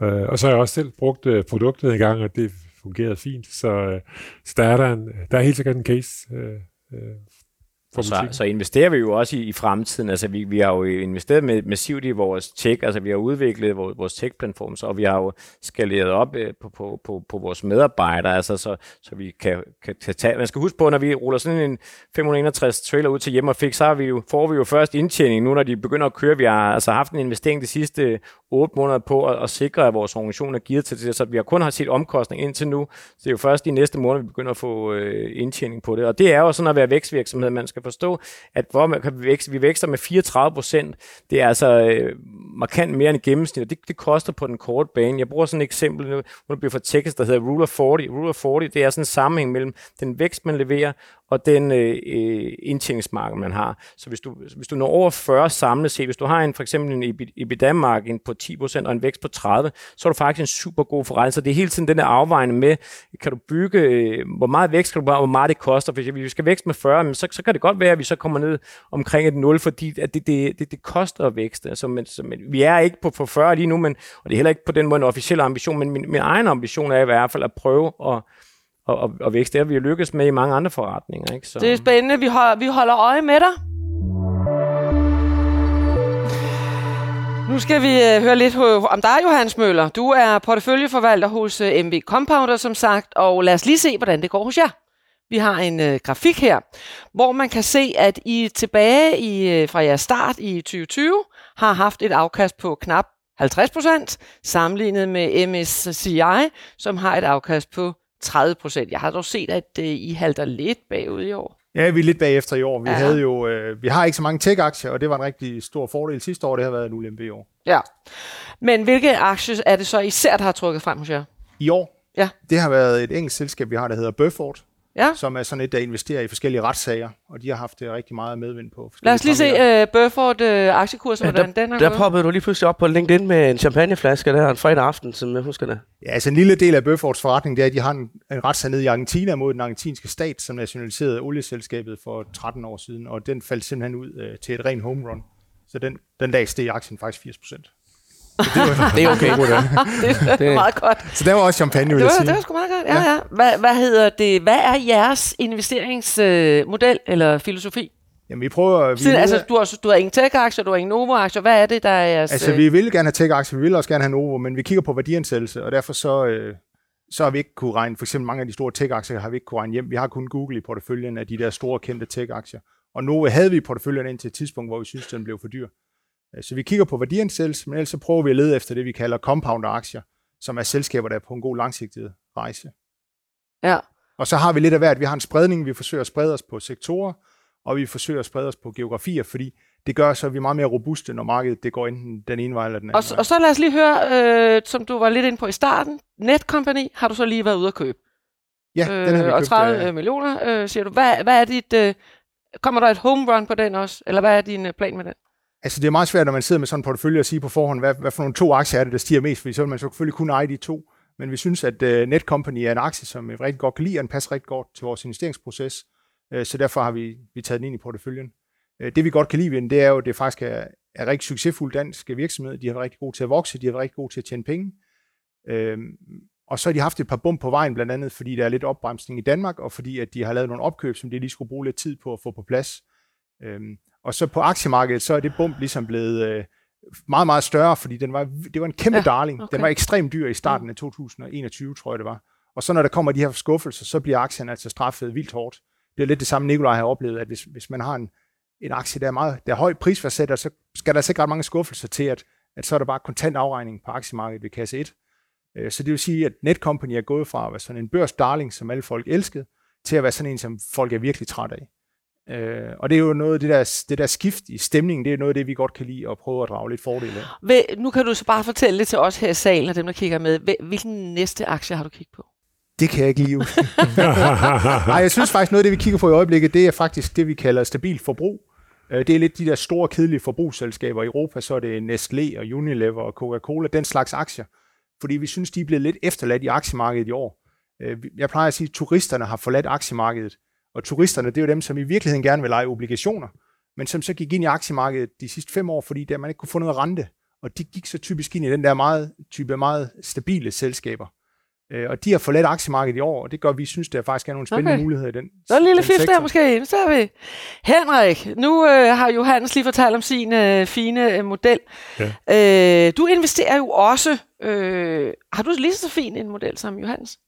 Øh, og så har jeg også selv brugt øh, produktet en gang, og det fungerede fint. Så, øh, så der, er der, en, der er helt sikkert en case øh, øh, for så, butikken. så investerer vi jo også i, i fremtiden. Altså, vi, vi har jo investeret med, massivt i vores tech, altså vi har udviklet vores, vores tech-platform, og vi har jo skaleret op øh, på, på, på, på vores medarbejdere, altså, så, så vi kan, kan, kan tage... Man skal huske på, når vi ruller sådan en 561 trailer ud til hjem og fik, så har vi jo, får vi jo først indtjening nu, når de begynder at køre. Vi har altså haft en investering de sidste 8 måneder på at, at sikre, at vores organisation er gearet til det, så vi har kun har set omkostning indtil nu. Så det er jo først de næste måneder, vi begynder at få øh, indtjening på det. Og det er jo sådan at være vækstvirksomhed. Man skal forstå, at hvor man kan vækste, vi vækster med 34 procent. Det er altså øh, markant mere end gennemsnit, og det, det koster på den korte bane. Jeg bruger sådan et eksempel, nu nu bliver for tekst, der hedder Rule of 40. Rule of 40, det er sådan en sammenhæng mellem den vækst, man leverer, og den øh, øh, indtjeningsmarked, man har. Så hvis du, hvis du når over 40 samlet set, hvis du har en, for eksempel en EBITDA-margin på 10% og en vækst på 30, så er du faktisk en super god forretning. Så det er hele tiden den der afvejning med, kan du bygge, øh, hvor meget vækst kan du bare, hvor meget det koster. Hvis vi skal vækste med 40, men så, så kan det godt være, at vi så kommer ned omkring et 0, fordi at det, det, det, det koster at vækste. Altså, men, så, men, vi er ikke på, på 40 lige nu, men, og det er heller ikke på den måde en officiel ambition, men min, min egen ambition er i hvert fald at prøve at og, og, og vækst. Det har vi jo lykkes med i mange andre forretninger. Ikke? Så. Det er spændende. Vi, hold, vi holder øje med dig. Nu skal vi øh, høre lidt om dig, Johannes Møller. Du er porteføljeforvalter hos øh, MB Compounder, som sagt, og lad os lige se, hvordan det går hos jer. Vi har en øh, grafik her, hvor man kan se, at I tilbage i, øh, fra jeres start i 2020 har haft et afkast på knap 50% sammenlignet med MSCI, som har et afkast på 30 procent. Jeg har dog set, at øh, I halter lidt bagud i år. Ja, vi er lidt bagefter i år. Vi, ja. havde jo, øh, vi har ikke så mange tech-aktier, og det var en rigtig stor fordel sidste år. Det har været en ulempe i år. Ja. Men hvilke aktier er det så især, der har trukket frem hos jer? I år? Ja. Det har været et engelsk selskab, vi har, der hedder Burford, ja. som er sådan et, der investerer i forskellige retssager, og de har haft det rigtig meget medvind på. Lad os lige se uh, Burford uh, aktiekursen, ja, hvordan der, den er Der poppede du lige pludselig op på LinkedIn med en champagneflaske der en fredag aften, som jeg husker det. Ja, altså en lille del af Burfords forretning, det er, at de har en, en retssag ned i Argentina mod den argentinske stat, som nationaliserede olieselskabet for 13 år siden, og den faldt simpelthen ud uh, til et rent home run. Så den, den dag steg aktien faktisk 80 procent. Det er okay. *laughs* det er meget godt. Så det var også champagne, vil det var, jeg sige. Det var sgu meget godt, ja, ja. Hvad, hvad hedder det? Hvad er jeres investeringsmodel øh, eller filosofi? Jamen, vi prøver... Vi Siden, altså, du har, du har ingen tech-aktier, du har ingen Novo-aktier. Hvad er det, der er jeres... Altså, vi vil gerne have tech-aktier, vi vil også gerne have Novo, men vi kigger på værdiansættelse, og derfor så, øh, så har vi ikke kunne regne, for eksempel mange af de store tech-aktier har vi ikke kunne regne hjem. Vi har kun Google i porteføljen af de der store kendte tech-aktier. Og Novo havde vi i porteføljen indtil et tidspunkt, hvor vi synes, den blev for dyr. Øh, så vi kigger på værdiansættelse, men ellers så prøver vi at lede efter det, vi kalder compounder-aktier, som er selskaber, der er på en god langsigtet rejse. Ja. Og så har vi lidt af hvert. Vi har en spredning, vi forsøger at sprede os på sektorer, og vi forsøger at sprede os på geografier, fordi det gør så, at vi er meget mere robuste, når markedet det går enten den ene vej eller den anden og, vej. Og så lad os lige høre, øh, som du var lidt inde på i starten, Netcompany har du så lige været ude at købe. Ja, øh, den har vi købt. Og 30 øh, millioner, øh, siger du. Hvad, hvad er dit... Øh, kommer der et home run på den også? Eller hvad er din øh, plan med den? Altså, det er meget svært, når man sidder med sådan en portefølje og sige på forhånd, hvad, hvad for nogle to aktier er det, der stiger mest, fordi så vil man så selvfølgelig kun eje de to. Men vi synes, at uh, Netcompany er en aktie, som vi rigtig godt kan lide, og den passer rigtig godt til vores investeringsproces. Uh, så derfor har vi, vi taget den ind i porteføljen. Uh, det vi godt kan lide ved den, det er jo, at det faktisk er, er rigtig succesfuld dansk virksomhed. De har været rigtig gode til at vokse, de har været rigtig gode til at tjene penge. Uh, og så har de haft et par bump på vejen, blandt andet fordi der er lidt opbremsning i Danmark, og fordi at de har lavet nogle opkøb, som de lige skulle bruge lidt tid på at få på plads. Uh, og så på aktiemarkedet, så er det bump ligesom blevet øh, meget, meget større, fordi den var, det var en kæmpe ja, darling. Okay. Den var ekstremt dyr i starten af 2021, tror jeg det var. Og så når der kommer de her skuffelser, så bliver aktien altså straffet vildt hårdt. Det er lidt det samme, Nikolaj har oplevet, at hvis, hvis man har en, en aktie, der er, meget, der er høj prisfærdsætter, så skal der sikkert ret mange skuffelser til, at, at så er der bare kontant afregning på aktiemarkedet ved kasse 1. Øh, så det vil sige, at Netcompany er gået fra at være sådan en børsdarling, som alle folk elskede, til at være sådan en, som folk er virkelig træt af. Øh, og det er jo noget af det der, det der skift i stemningen, det er noget af det, vi godt kan lide at prøve at drage lidt fordel af. Nu kan du så bare fortælle lidt til os her i salen, og dem, der kigger med. Hvilken næste aktie har du kigget på? Det kan jeg ikke lige *laughs* Nej, jeg synes faktisk, noget af det, vi kigger på i øjeblikket, det er faktisk det, vi kalder stabil forbrug. Øh, det er lidt de der store, kedelige forbrugsselskaber i Europa, så er det Nestlé og Unilever og Coca-Cola, den slags aktier. Fordi vi synes, de er blevet lidt efterladt i aktiemarkedet i år. Øh, jeg plejer at sige, at turisterne har forladt aktiemarkedet. Og turisterne, det er jo dem, som i virkeligheden gerne vil lege obligationer, men som så gik ind i aktiemarkedet de sidste fem år, fordi der man ikke kunne få noget rente. Og de gik så typisk ind i den der meget, type meget stabile selskaber. Øh, og de har forladt aktiemarkedet i år, og det gør, at vi synes, der faktisk er nogle spændende okay. muligheder i den Så en lille fif der måske. Så er vi. Henrik, nu øh, har Johannes lige fortalt om sin øh, fine øh, model. Ja. Øh, du investerer jo også. Øh, har du lige så fin en model som Johannes?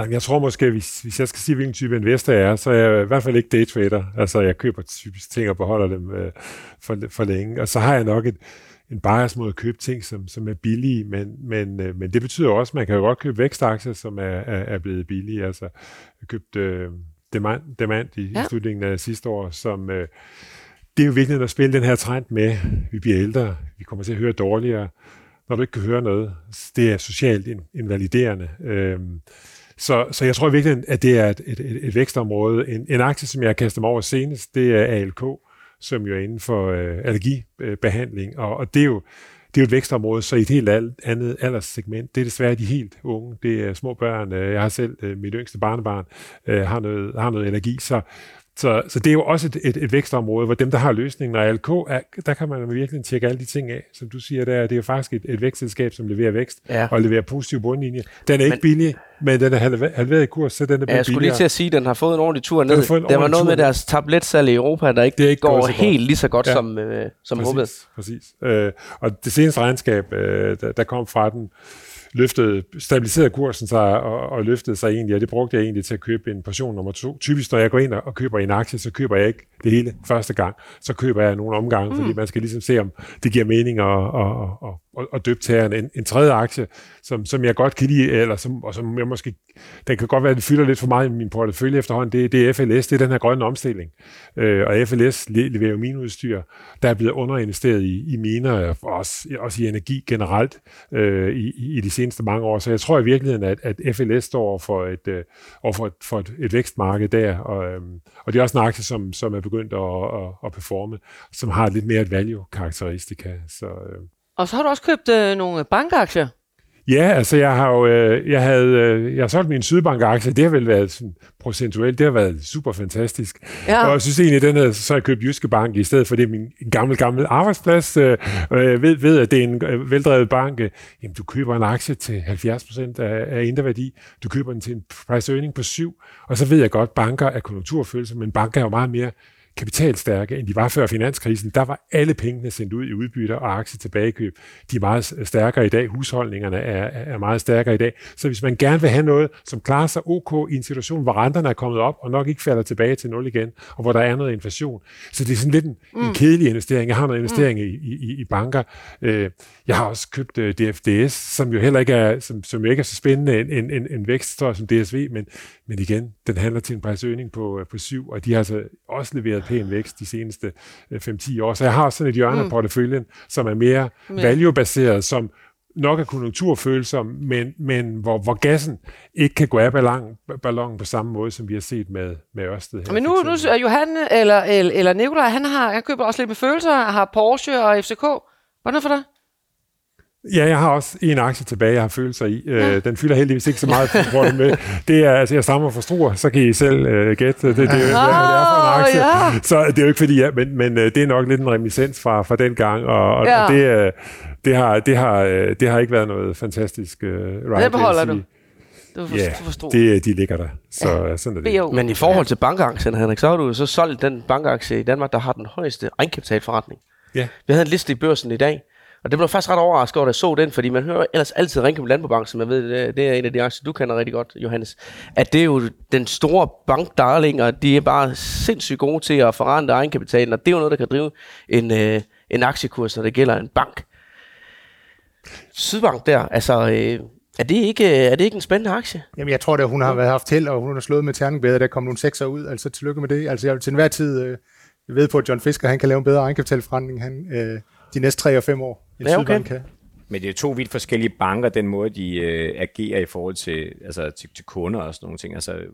Nej, jeg tror måske, hvis, hvis jeg skal sige, hvilken type investor jeg er, så er jeg i hvert fald ikke daytrader. Altså, jeg køber typisk ting og beholder dem øh, for, for længe. Og så har jeg nok et, en bias mod at købe ting, som, som er billige, men, men, øh, men det betyder også, at man kan jo godt købe vækstaktier, som er, er, er blevet billige. Altså, jeg købte øh, Demand, Demand i, ja. i slutningen af sidste år, som... Øh, det er jo vigtigt at spille den her trend med, vi bliver ældre, vi kommer til at høre dårligere, når du ikke kan høre noget. Det er socialt invaliderende. Øh, så, så jeg tror virkelig, at det er et, et, et, et vækstområde. En, en aktie, som jeg kaster mig over senest, det er ALK, som jo er inden for øh, allergibehandling, og, og det er jo det er jo et vækstområde, så i et helt andet alderssegment. Det er desværre de helt unge. Det er små børn. Øh, jeg har selv, øh, mit yngste barnebarn, øh, har noget, har noget allergi. Så, så, så det er jo også et, et, et vækstområde, hvor dem, der har løsningen, og ALK, er, der kan man virkelig tjekke alle de ting af. Som du siger, der, det er jo faktisk et, et vækstselskab, som leverer vækst ja. og leverer positiv bundlinje. Den er men, ikke billig, men den er halveret i kurs, så den er ja, Jeg skulle lige til at sige, at den har fået en ordentlig tur ned. Der var noget med deres tabletsalg i Europa, der ikke, det ikke går helt lige så godt ja. som, øh, som præcis, håbet. Præcis. Øh, og det seneste regnskab, øh, der, der kom fra den, løftede, stabiliserede kursen sig og, og løftede sig egentlig, og det brugte jeg egentlig til at købe en portion nummer to. Typisk, når jeg går ind og køber en aktie, så køber jeg ikke det hele første gang. Så køber jeg nogle omgange, mm. fordi man skal ligesom se, om det giver mening at, at, at, og, og døbt til en, en tredje aktie, som, som jeg godt kan lide, eller som, og som jeg måske, den kan godt være, at det fylder lidt for meget i min portefølje efterhånden, det, det er FLS, det er den her grønne omstilling. Øh, og FLS leverer jo minudstyr, der er blevet underinvesteret i, i miner, og også, også i energi generelt øh, i, i de seneste mange år. Så jeg tror i virkeligheden, at, at FLS står for et, øh, for et, for et, et vækstmarked der, og, øh, og det er også en aktie, som, som er begyndt at, at, at performe, som har lidt mere et value-karakteristika. Så, øh. Og så har du også købt øh, nogle bankaktier. Ja, altså jeg har jo, øh, jeg havde, øh, jeg har solgt min Sydbank-aktie, det har vel været sådan, procentuelt, det har været super fantastisk. Ja. Og jeg synes egentlig, den her, så har jeg købt Jyske Bank i stedet for det er min gammel, gammel arbejdsplads, øh, og jeg ved, ved, at det er en øh, veldrevet bank. Øh, jamen, du køber en aktie til 70% af, af indre værdi, du køber den til en price earning på 7, og så ved jeg godt, banker er konjunkturfølelse, men banker er jo meget mere kapitalstærke, end de var før finanskrisen. Der var alle pengene sendt ud i udbytter og aktie tilbagekøb. De er meget stærkere i dag. Husholdningerne er, er meget stærkere i dag. Så hvis man gerne vil have noget, som klarer sig ok i en situation, hvor renterne er kommet op og nok ikke falder tilbage til nul igen, og hvor der er noget inflation. Så det er sådan lidt en, mm. en kedelig investering. Jeg har noget investering mm. i, i, i banker. Øh, jeg har også købt øh, DFDS, som jo heller ikke er, som, som ikke er så spændende en, en, en, en vækst som DSV, men, men igen, den handler til en prisøgning på, på syv, og de har altså også leveret pæn vækst de seneste 5-10 øh, år. Så jeg har sådan et hjørne mm. af porteføljen, som er mere value-baseret, som nok er konjunkturfølsom, men, men hvor, hvor gassen ikke kan gå af ballon, ballonen på samme måde, som vi har set med, med Ørsted. Her men nu, nu er Johan eller, eller, eller Nikolaj, han, har, han køber også lidt med følelser, har Porsche og FCK. Hvordan for dig? Ja, jeg har også en aktie tilbage, jeg har følelser i. Øh, ja. Den fylder heldigvis ikke så meget for det med. Det er, altså, jeg stammer fra Struer, så kan I selv uh, gætte, det, det, det, det, det er for en aktie. Ja. Så det er jo ikke fordi, ja, men, men uh, det er nok lidt en reminiscens fra, fra den gang, og, og ja. det, uh, det, har, det, har, det har ikke været noget fantastisk uh, ride. Det beholder du. Du for, du det, de ligger der. Så ja. sådan er det. Men i forhold til bankaktien, Henrik, så har du så solgt den bankaktie i Danmark, der har den højeste egenkapitalforretning. Ja. Vi havde en liste i børsen i dag, og det blev faktisk ret overrasket over, da jeg så den, fordi man hører ellers altid Ringkøb Landbobank, som jeg ved, det, det er en af de aktier, du kender rigtig godt, Johannes. At det er jo den store bankdarling, og de er bare sindssygt gode til at forrente egenkapitalen, og det er jo noget, der kan drive en, øh, en aktiekurs, når det gælder en bank. Sydbank der, altså, øh, er det, ikke, er det ikke en spændende aktie? Jamen, jeg tror da, hun har været haft held, og hun har slået med terningbæder, bedre. Der kom nogle sekser ud, altså tillykke med det. Altså, jeg vil til enhver tid øh, ved på, at John Fisker han kan lave en bedre egenkapitalforretning han, øh, de næste tre og fem år end ja, okay. kan. Men det er to vidt forskellige banker, den måde, de øh, agerer i forhold til, altså, til, til kunder og sådan nogle ting. Altså,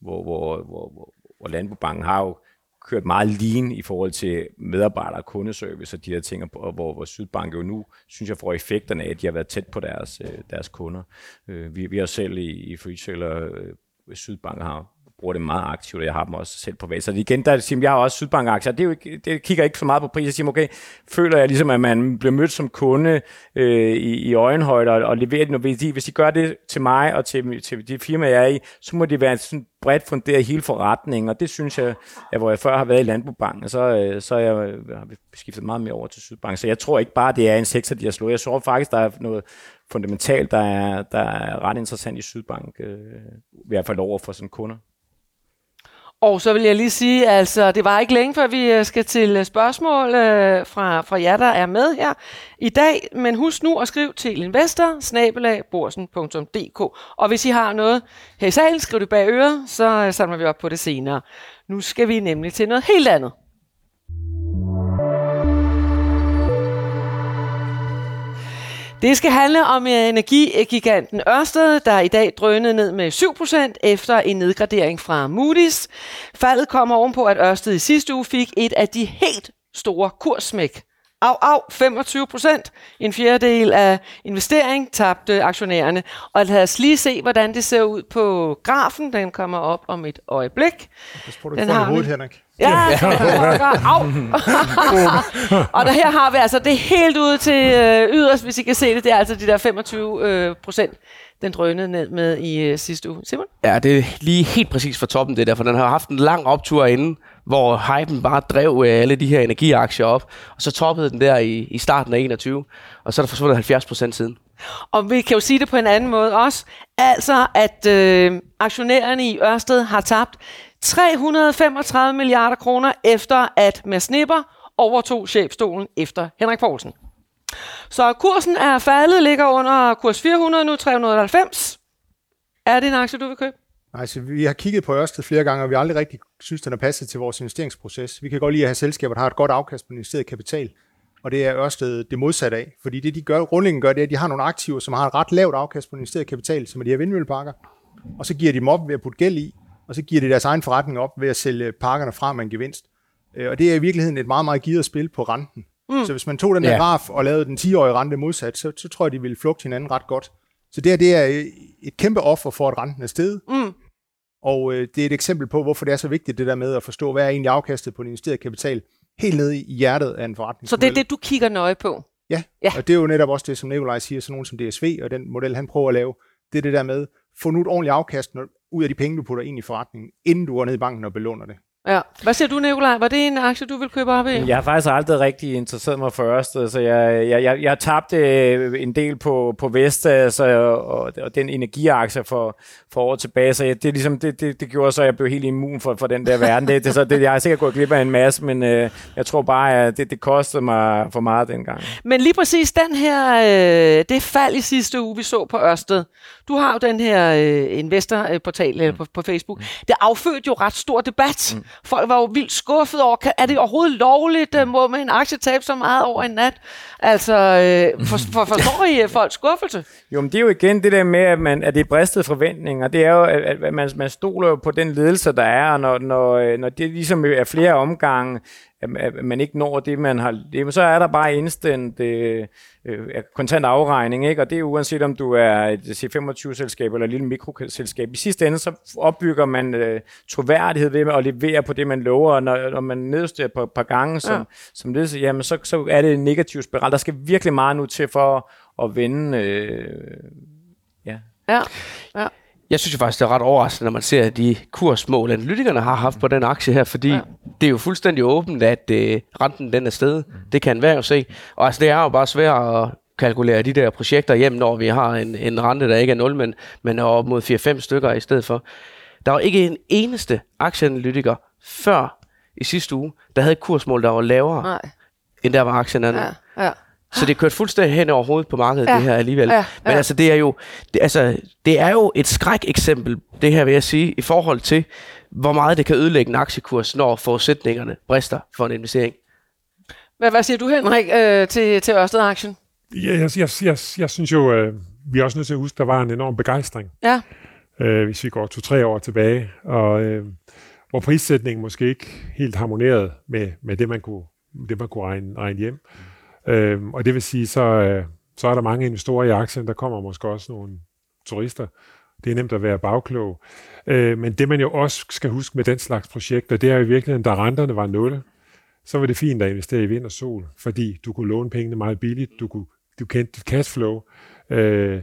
hvor, hvor, hvor, hvor, hvor Landbobanken har jo kørt meget lean i forhold til medarbejder- og kundeservice og de her ting, og hvor, hvor Sydbank jo nu, synes jeg, får effekterne af, at de har været tæt på deres, øh, deres kunder. Øh, vi, vi har selv i, i Freeseller, øh, Sydbank har bruger det meget aktivt, og jeg har dem også selv privat. Så igen, der siger, jeg har også Sydbank-aktier, det, er jo ikke, det kigger ikke så meget på pris. Jeg siger, okay, føler jeg ligesom, at man bliver mødt som kunde øh, i, i øjenhøjde og, og leverer noget værdi. Hvis de gør det til mig og til, til de firmaer, jeg er i, så må det være sådan bredt funderet hele forretningen, og det synes jeg, at hvor jeg før har været i Landbobanken, så, øh, så er jeg, øh, har skiftet meget mere over til Sydbank. Så jeg tror ikke bare, det er en sektor, de har slået. Jeg tror faktisk, der er noget fundamentalt, der er, der er ret interessant i Sydbank, øh, i hvert fald over for sådan kunder. Og så vil jeg lige sige, altså det var ikke længe før vi øh, skal til øh, spørgsmål øh, fra, fra jer, der er med her i dag. Men husk nu at skrive til investor Og hvis I har noget her i salen, skriv det bag øret, så øh, samler vi op på det senere. Nu skal vi nemlig til noget helt andet. Det skal handle om øh, energigiganten Ørsted, der i dag drønede ned med 7% efter en nedgradering fra Moody's. Faldet kommer ovenpå, at Ørsted i sidste uge fik et af de helt store kurssmæk. Au, au, 25 procent. En fjerdedel af investering tabte aktionærerne. Og lad os lige se, hvordan det ser ud på grafen. Den kommer op om et øjeblik. Pas på, du den får har hovedet, Henrik. Ja, *laughs* au. *laughs* og der her har vi altså det helt ude til øh, yderst, hvis I kan se det. Det er altså de der 25 øh, procent, den drønede ned med i øh, sidste uge. Simon? Ja, det er lige helt præcis for toppen det der, for den har haft en lang optur inden, hvor hypen bare drev øh, alle de her energiaktier op, og så toppede den der i, i starten af 21, og så er der forsvundet 70 procent siden. Og vi kan jo sige det på en anden måde også, altså at øh, aktionærerne i Ørsted har tabt 335 milliarder kroner efter at Mads Nipper overtog chefstolen efter Henrik Poulsen. Så kursen er faldet, ligger under kurs 400, nu 390. Er det en aktie, du vil købe? Nej, så vi har kigget på Ørsted flere gange, og vi har aldrig rigtig synes, den er passet til vores investeringsproces. Vi kan godt lide at have selskaber, der har et godt afkast på investeret kapital, og det er Ørsted det modsatte af. Fordi det, de gør, grundlæggende gør, det er, at de har nogle aktiver, som har et ret lavt afkast på investeret kapital, som er de her vindmølleparker, og så giver de dem op ved at putte gæld i, og så giver de deres egen forretning op ved at sælge parkerne fra med en gevinst. Øh, og det er i virkeligheden et meget, meget givet spil på renten. Mm. Så hvis man tog den der ja. graf og lavede den 10-årige rente modsat, så, så tror jeg, de ville flugte hinanden ret godt. Så det her, det er et kæmpe offer for, at renten er steget. Mm. Og øh, det er et eksempel på, hvorfor det er så vigtigt, det der med at forstå, hvad er egentlig afkastet på en investeret kapital, helt nede i hjertet af en forretning. Så det er det, du kigger nøje på? Ja, ja, og det er jo netop også det, som Nikolaj siger, sådan nogen som DSV og den model, han prøver at lave. Det er det der med, få nu et ordentligt afkast ud af de penge, du putter ind i forretningen, inden du går ned i banken og belåner det. Ja. Hvad siger du, Nikolaj? Var det en aktie, du vil købe op i? Jeg har faktisk aldrig rigtig interesseret mig for Ørsted, så jeg, jeg, jeg, jeg tabte øh, en del på, på Vestas og, og, og den energiaktie for, for år tilbage, så jeg, det, ligesom, det, det, det gjorde så, at jeg blev helt immun for, for den der verden. Det, det, så det, jeg har sikkert gået glip af en masse, men øh, jeg tror bare, at det, det kostede mig for meget dengang. Men lige præcis den her, øh, det fald i sidste uge, vi så på Ørsted. Du har jo den her øh, investorportal øh, på, på Facebook. Det affødte jo ret stor debat. Mm Folk var jo vildt skuffet over, kan, er det overhovedet lovligt, mm. må med en aktie tabe så meget over en nat? Altså, øh, for, for, forstår I øh, folks skuffelse? Jo, men det er jo igen det der med, at, man, at det er bristede forventninger. Det er jo, at, at man, man stoler jo på den ledelse, der er, når, når, øh, når det ligesom er flere omgange, at man ikke når det, man har... Det, så er der bare instant øh, øh, kontant afregning, ikke? og det er uanset om du er et C25-selskab eller et lille mikroselskab. I sidste ende, så opbygger man øh, troværdighed ved at levere på det, man lover, og når, når man nedstyrer på et par gange som, ja. som det, jamen, så, så er det en negativ spiral. Der skal virkelig meget nu til for at vende... Øh, ja. Ja. ja. Jeg synes jo faktisk, det er ret overraskende, når man ser de kursmål, analytikerne har haft på den aktie her, fordi ja. det er jo fuldstændig åbent, at uh, renten den er stedet. Det kan være jo se. Og altså, det er jo bare svært at kalkulere de der projekter hjem, når vi har en, en rente, der ikke er 0, men, men er op mod 4-5 stykker i stedet for. Der var ikke en eneste aktieanalytiker før i sidste uge, der havde et kursmål, der var lavere, Nej. end der var aktierne. Ja, ja. Så det kørt fuldstændig hen over hovedet på markedet, ja. det her alligevel. Ja. Ja. Men altså, det er jo, det, altså, det er jo et skræk-eksempel, det her vil jeg sige, i forhold til, hvor meget det kan ødelægge en aktiekurs, når forudsætningerne brister for en investering. Hvad, hvad siger du, Henrik, øh, til, til Ørsted-aktien? Ja, jeg, jeg, jeg, jeg synes jo, øh, vi er også nødt til at huske, der var en enorm begejstring. Ja. Øh, hvis vi går to-tre år tilbage, og øh, hvor prissætningen måske ikke helt harmonerede med, med det, man kunne, det, man kunne regne, regne hjem. Øh, og det vil sige, så, øh, så er der mange investorer i aktien, der kommer måske også nogle turister. Det er nemt at være bagklog. Øh, men det man jo også skal huske med den slags projekter, det er jo i virkeligheden, da renterne var nul, så var det fint at investere i vind og sol, fordi du kunne låne pengene meget billigt, du, kunne, du kendte dit cashflow. Øh,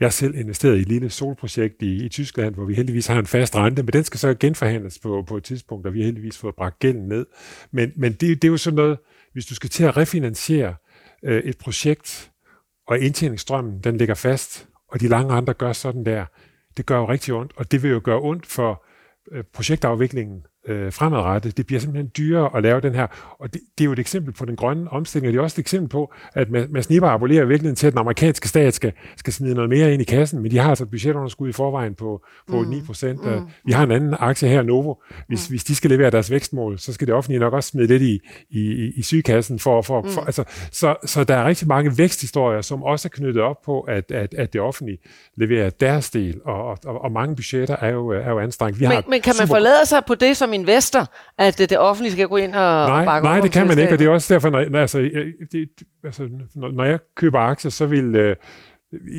jeg selv investeret i et lille solprojekt i, i Tyskland, hvor vi heldigvis har en fast rente, men den skal så genforhandles på, på et tidspunkt, og vi har heldigvis fået bragt gælden ned. Men, men det, det er jo sådan noget, hvis du skal til at refinansiere øh, et projekt, og indtjeningsstrømmen, den ligger fast, og de lange andre gør sådan der, det gør jo rigtig ondt, og det vil jo gøre ondt for øh, projektafviklingen øh, fremadrettet. Det bliver simpelthen dyrere at lave den her. Og det, det er jo et eksempel på den grønne omstilling, og det er også et eksempel på, at Mads Nipper abonnerer virkelig til, at den amerikanske stat skal, skal smide noget mere ind i kassen, men de har altså et budgetunderskud i forvejen på, på mm. 9 procent. Mm. Vi har en anden aktie her, Novo. Hvis, mm. hvis de skal levere deres vækstmål, så skal det offentlige nok også smide lidt i, i, i sygekassen. For, for, mm. for, altså, så, så der er rigtig mange væksthistorier, som også er knyttet op på, at, at, at det offentlige leverer deres del, og, og, og mange budgetter er jo, er jo anstrengt. Vi men, har men kan man super... forlade sig på det som investor, at det, det offentlige skal gå ind og, nej, og bakke Nej, det kan man ikke, og det er også derfor, når, altså, jeg- det, altså, når, når jeg køber aktier, så vil... Øh,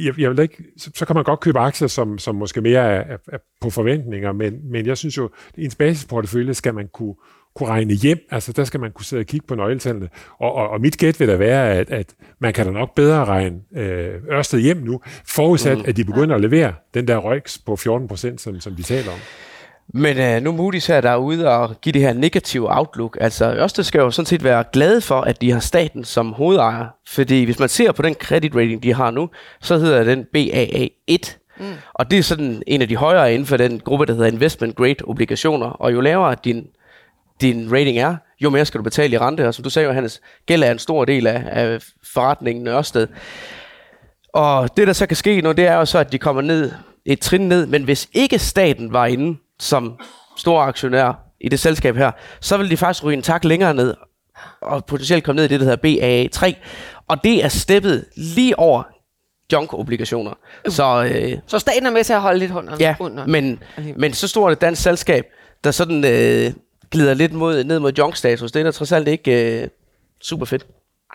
jeg, jeg vil ikke, så, så kan man godt købe aktier, som, som måske mere er, er, er på forventninger, men, men jeg synes jo, ens basisportefølje skal man kunne, kunne regne hjem, altså der skal man kunne sidde og kigge på nøgletallene, og, og, og mit gæt vil da være, at, at man kan da nok bedre regne øh, Ørsted hjem nu, forudsat mm. at de begynder at levere den der røgs på 14 procent, som, som de taler om. Men øh, nu er Moody's her derude og give det her negative outlook. Altså Ørsted skal jo sådan set være glade for, at de har staten som hovedejer. Fordi hvis man ser på den credit rating, de har nu, så hedder den BAA1. Mm. Og det er sådan en af de højere inden for den gruppe, der hedder investment grade obligationer. Og jo lavere din, din rating er, jo mere skal du betale i rente. Og som du sagde, Johannes, gæld er en stor del af, af forretningen Ørsted. Og det, der så kan ske nu, det er jo så, at de kommer ned et trin ned, men hvis ikke staten var inde som stor aktionær i det selskab her, så ville de faktisk ryge en tak længere ned, og potentielt komme ned i det, der hedder BA3, og det er steppet lige over junk-obligationer. Så øh, Så staten er med til at holde lidt under. ja, under. men, men så stort et dansk selskab, der sådan øh, glider lidt mod, ned mod junk-status, det er da trods alt ikke øh, super fedt.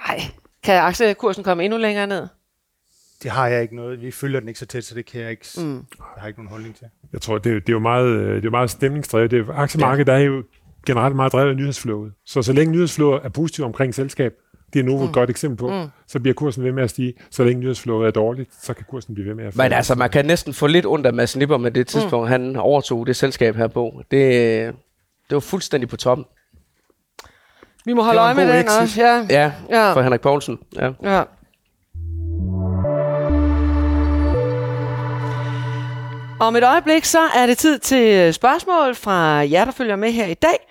Ej, kan aktiekursen komme endnu længere ned? Det har jeg ikke noget. Vi følger den ikke så tæt, så det kan jeg ikke. Mm. Jeg har ikke nogen holdning til. Jeg tror, det er, det er jo meget, øh, det er jo meget stemningsdrevet. Det er, aktiemarkedet er jo generelt meget drevet af nyhedsflowet. Så så længe nyhedsflowet er positivt omkring selskab, det er Novo et godt eksempel på, mm. så bliver kursen ved med at stige. Så længe nyhedsflowet er dårligt, så kan kursen blive ved med at falde. Men altså, man kan næsten få lidt ondt af Mads Nipper med det tidspunkt, mm. han overtog det selskab her på. Det, det var fuldstændig på toppen. Vi må holde øje med den også. Ja. Ja, Ja. for Henrik Poulsen. Ja. ja. Om et øjeblik, så er det tid til spørgsmål fra jer, der følger med her i dag.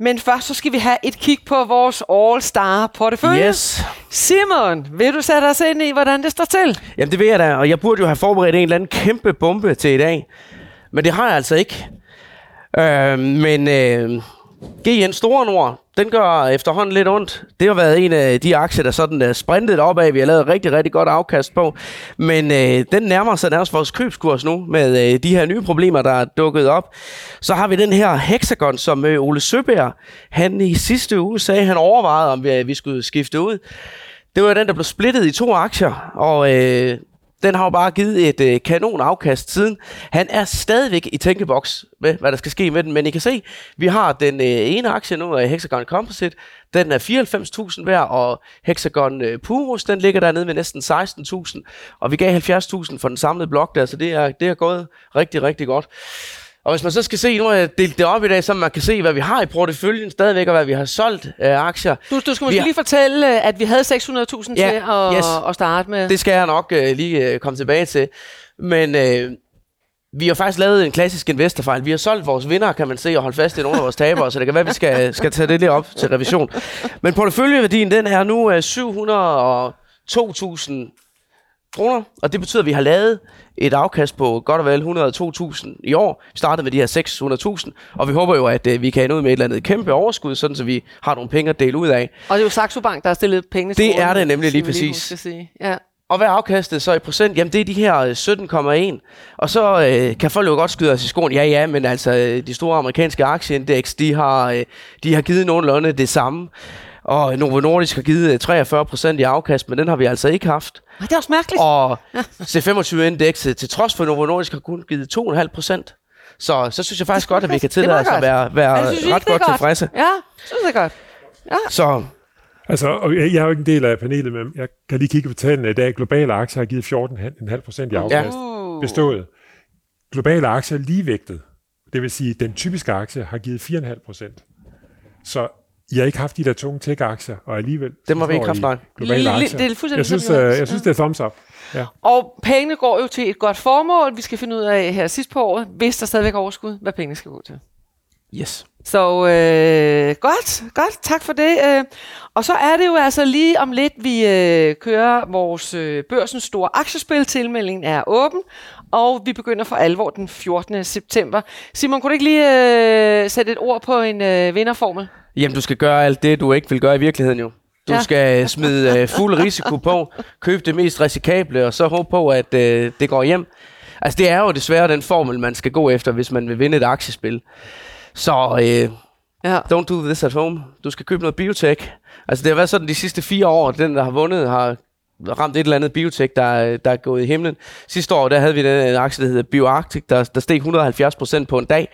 Men først så skal vi have et kig på vores All-Star portefølje. Yes. Simon, vil du sætte os ind i, hvordan det står til? Jamen det vil jeg da, og jeg burde jo have forberedt en eller anden kæmpe bombe til i dag. Men det har jeg altså ikke. Øh, men øh, GN Store Nord, den gør efterhånden lidt ondt. Det har været en af de aktier, der sådan er sprintet opad. Vi har lavet rigtig, rigtig godt afkast på. Men øh, den nærmer sig nærmest vores købskurs nu, med øh, de her nye problemer, der er dukket op. Så har vi den her Hexagon, som øh, Ole Søberg, han i sidste uge sagde, han overvejede, om vi, vi skulle skifte ud. Det var den, der blev splittet i to aktier, og øh, den har jo bare givet et øh, kanon afkast siden. Han er stadigvæk i tænkeboks med, hvad der skal ske med den, men I kan se, vi har den øh, ene aktie nu af Hexagon Composite. Den er 94.000 værd, og Hexagon øh, Purus, den ligger dernede med næsten 16.000, og vi gav 70.000 for den samlede blok der, så det er, det er gået rigtig, rigtig godt. Og hvis man så skal se, nu har jeg delt det op i dag, så man kan se, hvad vi har i porteføljen stadigvæk, og hvad vi har solgt af aktier. Du, du skal Vi måske har- lige fortælle, at vi havde 600.000 Ja, til at, yes. at starte med. Det skal jeg nok øh, lige øh, komme tilbage til. Men øh, vi har faktisk lavet en klassisk investorfejl. Vi har solgt vores vinder, kan man se, og holdt fast i nogle af vores tabere, så det kan være, at vi skal, skal tage det lidt op til revision. Men porteføljeværdien, den er nu øh, 702.000 kroner, og det betyder, at vi har lavet et afkast på godt og vel 102.000 i år. Vi startede med de her 600.000, og vi håber jo, at øh, vi kan ende ud med et eller andet kæmpe overskud, sådan så vi har nogle penge at dele ud af. Og det er jo Saxo Bank, der har stillet penge til Det er det nemlig lige præcis. skal sige. Ja. Og hvad er afkastet så i procent? Jamen det er de her øh, 17,1. Og så øh, kan folk jo godt skyde os i skoen. Ja, ja, men altså øh, de store amerikanske aktieindeks, de har, øh, de har givet nogenlunde det samme. Og Novo Nordisk har givet øh, 43 procent i afkast, men den har vi altså ikke haft. Det er også mærkeligt. Og *laughs* C25-indekset, til trods for Novo Nordisk har kun givet 2,5 procent. Så, så synes jeg faktisk godt, at vi kan tillade os at godt. være, være Ja, det synes ret er godt tilfredse. Ja, synes jeg godt. Så Altså, og jeg, jeg er jo ikke en del af panelet, men jeg kan lige kigge på tallene i dag. Globale aktier har givet 14,5 procent i afkast. Uh. Bestået. Globale aktier er ligevægtet. Det vil sige, at den typiske aktie har givet 4,5 procent. Så I har ikke haft de der tunge tech-aktier, og alligevel... Dem har vi ikke haft, nej. Globale aktier. det er fuldstændig jeg synes, som uh, Jonas. jeg synes, det er thumbs up. Ja. Og pengene går jo til et godt formål. Vi skal finde ud af her sidst på året, hvis der stadigvæk er overskud, hvad pengene skal gå til. Yes. Så øh, godt, godt, tak for det. Øh, og så er det jo altså lige om lidt, vi øh, kører vores øh, børsens store aktiespil. Tilmeldingen er åben, og vi begynder for alvor den 14. september. Simon, kunne du ikke lige øh, sætte et ord på en øh, vinderformel? Jamen, du skal gøre alt det, du ikke vil gøre i virkeligheden jo. Du Ja. skal smide øh, fuld risiko på, købe det mest risikable, og så håbe på, at øh, det går hjem. Altså, det er jo desværre den formel, man skal gå efter, hvis man vil vinde et aktiespil. Så øh, Ja. don't do this at home. Du skal købe noget biotech. Altså, det har været sådan de sidste fire år, den, der har vundet, har ramt et eller andet biotech, der, der er gået i himlen. Sidste år, der havde vi den aktie, der hedder BioArctic, der, der steg 170 procent på en dag.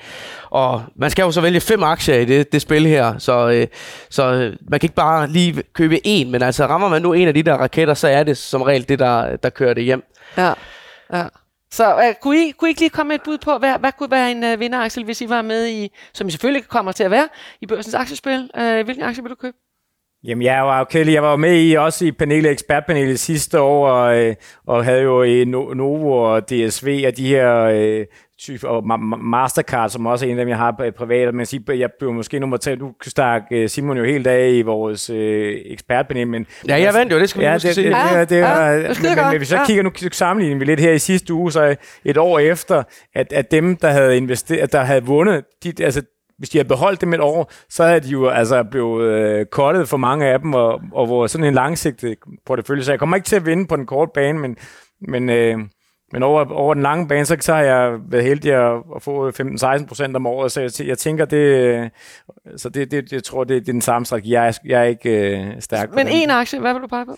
Og man skal jo så vælge fem aktier i det, det spil her, så, øh, så man kan ikke bare lige købe en, men altså rammer man nu en af de der raketter, så er det som regel det, der, der kører det hjem. Ja, ja. Så øh, kunne, I, kunne I ikke lige komme med et bud på, hvad, hvad kunne være en øh, vinderaktie, hvis I var med i, som I selvfølgelig kommer til at være, i børsens aktiespil? Øh, hvilken aktie vil du købe? Jamen, jeg var jo Kelly, jeg var med i også i panelet, ekspertpanelet sidste år, og, øh, og havde jo i No- Novo og DSV og de her øh, typer, og Ma- Ma- Mastercard, som også er en af dem, jeg har øh, privat, men jeg blev måske nummer tre. Du stak øh, Simon jo helt af i vores øh, ekspertpanel, men... Ja, jeg vandt jo, det skal vi Ja, huske det, sige. Ja, det, det, ja, det er skide men, men, hvis jeg Ja. kigger nu sammenligner vi lidt her i sidste uge, så et år efter, at, at dem, der havde investeret, der havde vundet, de, altså hvis de havde beholdt dem et år, så havde de jo altså blevet øh, kottet for mange af dem, og, og hvor sådan en langsigtet portefølje. Så jeg kommer ikke til at vinde på den korte bane, men, men, øh, men over, over den lange bane, så, så har jeg været heldig at, at få 15-16 procent om året, så jeg, jeg tænker, det, øh, så det, det, jeg tror, det, det er den samme strategi. Jeg er, jeg er ikke øh, stærk på Men en aktie, hvad vil du pege på?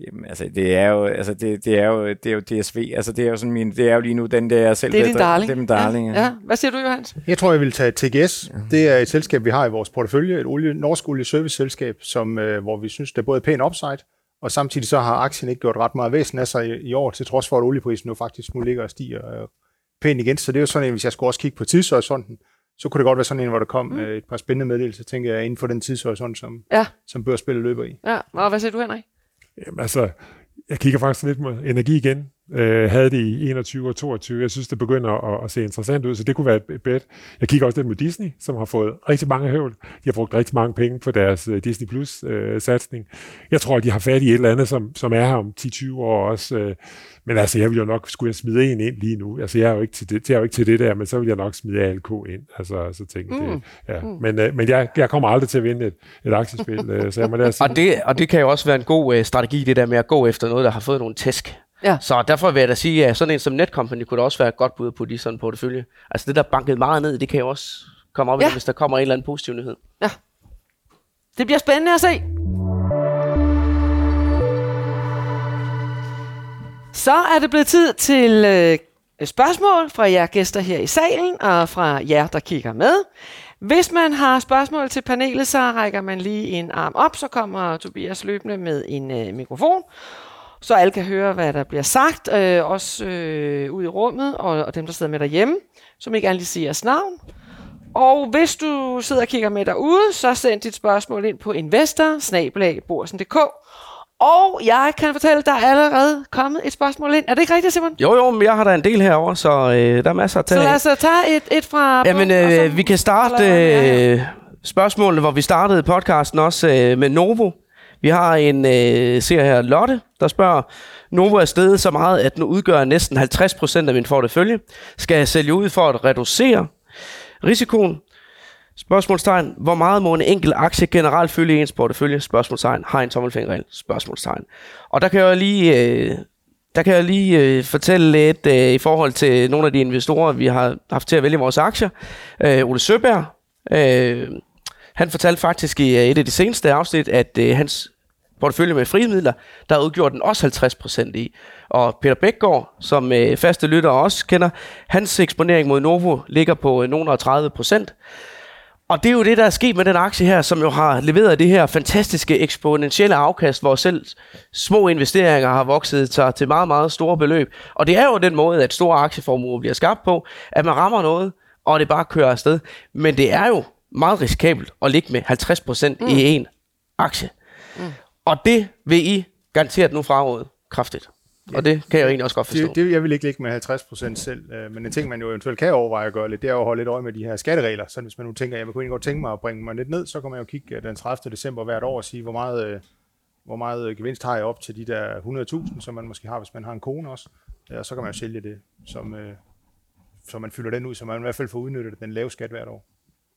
Jamen, altså, det er jo, altså, det, det er jo, det er jo DSV. Altså, det er jo sådan min, det er jo lige nu den der jeg selv Det er din der- darling. Det er min darling, ja. ja. Hvad siger du, Johans? Jeg tror, jeg vil tage TGS. Det er et selskab, vi har i vores portefølje, et olie, norsk olieservice-selskab, som, øh, hvor vi synes, det er både pæn upside, og samtidig så har aktien ikke gjort ret meget væsen af sig i, i år, til trods for, at olieprisen nu faktisk nu ligger og stiger øh, pænt igen. Så det er jo sådan en, hvis jeg skulle også kigge på tidshorisonten, så kunne det godt være sådan en, hvor der kom mm. øh, et par spændende meddelelser, tænker jeg, inden for den tidshorisont, som, Ja. som børsspillet løber i. Ja, og hvad siger du, Henrik? Jamen, altså, jeg kigger faktisk lidt på energi igen. Øh, havde det i 21 og 22. Jeg synes, det begynder at, at se interessant ud, så det kunne være et bet. Jeg kigger også lidt med Disney, som har fået rigtig mange høvl. De har brugt rigtig mange penge på deres uh, Disney Plus-satsning. jeg tror, at de har fat i et eller andet, som, som er her om 10-20 år også. Øh, men altså, jeg vil jo nok, skulle jeg smide en ind lige nu? Altså, jeg er jo ikke til det, jeg er jo ikke til det der, men så vil jeg nok smide ALK ind. Altså, så tænker mm. det, ja. Mm. Men, øh, men jeg, jeg kommer aldrig til at vinde et, et aktiespil, øh, så jeg må lade. *laughs* Og det, og det kan jo også være en god øh, strategi, det der med at gå efter noget, der har fået nogle tæsk. Ja. Så derfor vil jeg da sige, at sådan en som Netcompany kunne da også være et godt bud på de sådan portefølje. Altså det, der er banket meget ned, det kan jo også komme op Ja. ja. hvis der kommer en eller anden positiv nyhed. Det bliver spændende at se. Så er det blevet tid til øh, spørgsmål fra jer gæster her i salen, og fra jer, der kigger med. Hvis man har spørgsmål til panelet, så rækker man lige en arm op, så kommer Tobias løbende med en øh, mikrofon, så alle kan høre, hvad der bliver sagt, øh, også øh, ud i rummet, og, og dem, der sidder med derhjemme, som ikke lige siger jeres navn. Og hvis du sidder og kigger med derude, så send dit spørgsmål ind på investor Og jeg kan fortælle, at der er allerede kommet et spørgsmål ind. Er det ikke rigtigt, Simon? Jo, jo, men jeg har da en del herover, så øh, der er masser at Så tage lad af. os øh, tage et, et fra... Jamen, og så- øh, vi kan starte øh, spørgsmålet, hvor vi startede podcasten også øh, med Novo. Vi har en øh, ser her, Lotte, der spørger, Novo er steget så meget, at nu udgør næsten 50% af min portefølje. Skal jeg sælge ud for at reducere risikoen? Spørgsmålstegn. Hvor meget må en enkelt aktie generelt fylde i ens portefølje? Spørgsmålstegn. Har en tommelfingerregel? Spørgsmålstegn. Og der kan jeg lige, øh, der kan jeg lige øh, fortælle lidt øh, i forhold til nogle af de investorer, vi har haft til at vælge vores aktier. Øh, Ole Søberg, øh, han fortalte faktisk i øh, et af de seneste afsnit, at øh, hans portefølje med frie midler, der udgjorde den også 50% i. Og Peter Bækgaard, som øh, faste lytter også kender, hans eksponering mod Novo ligger på øh, nogle og 30%. Og det er jo det, der er sket med den aktie her, som jo har leveret det her fantastiske eksponentielle afkast, hvor selv små investeringer har vokset sig til meget, meget store beløb. Og det er jo den måde, at store aktieformuer bliver skabt på, at man rammer noget, og det bare kører afsted. Men det er jo meget risikabelt at ligge med 50% mm. i en aktie. Mm. Og det vil I garanteret nu fraråde kraftigt. Og det kan jeg jo egentlig også godt forstå. Det, det, jeg vil ikke ligge med 50% selv, øh, men en ting, man jo eventuelt kan overveje at gøre lidt, det er at holde lidt øje med de her skatteregler. Så hvis man nu tænker, jeg kunne egentlig godt tænke mig at bringe mig lidt ned, så kan man jo kigge øh, den 30. december hvert år og sige, hvor meget, øh, hvor meget gevinst har jeg op til de der 100.000, som man måske har, hvis man har en kone også. Ja, så kan man jo sælge det, som, så man fylder den ud, så man i hvert fald får udnyttet den lave skat hvert år.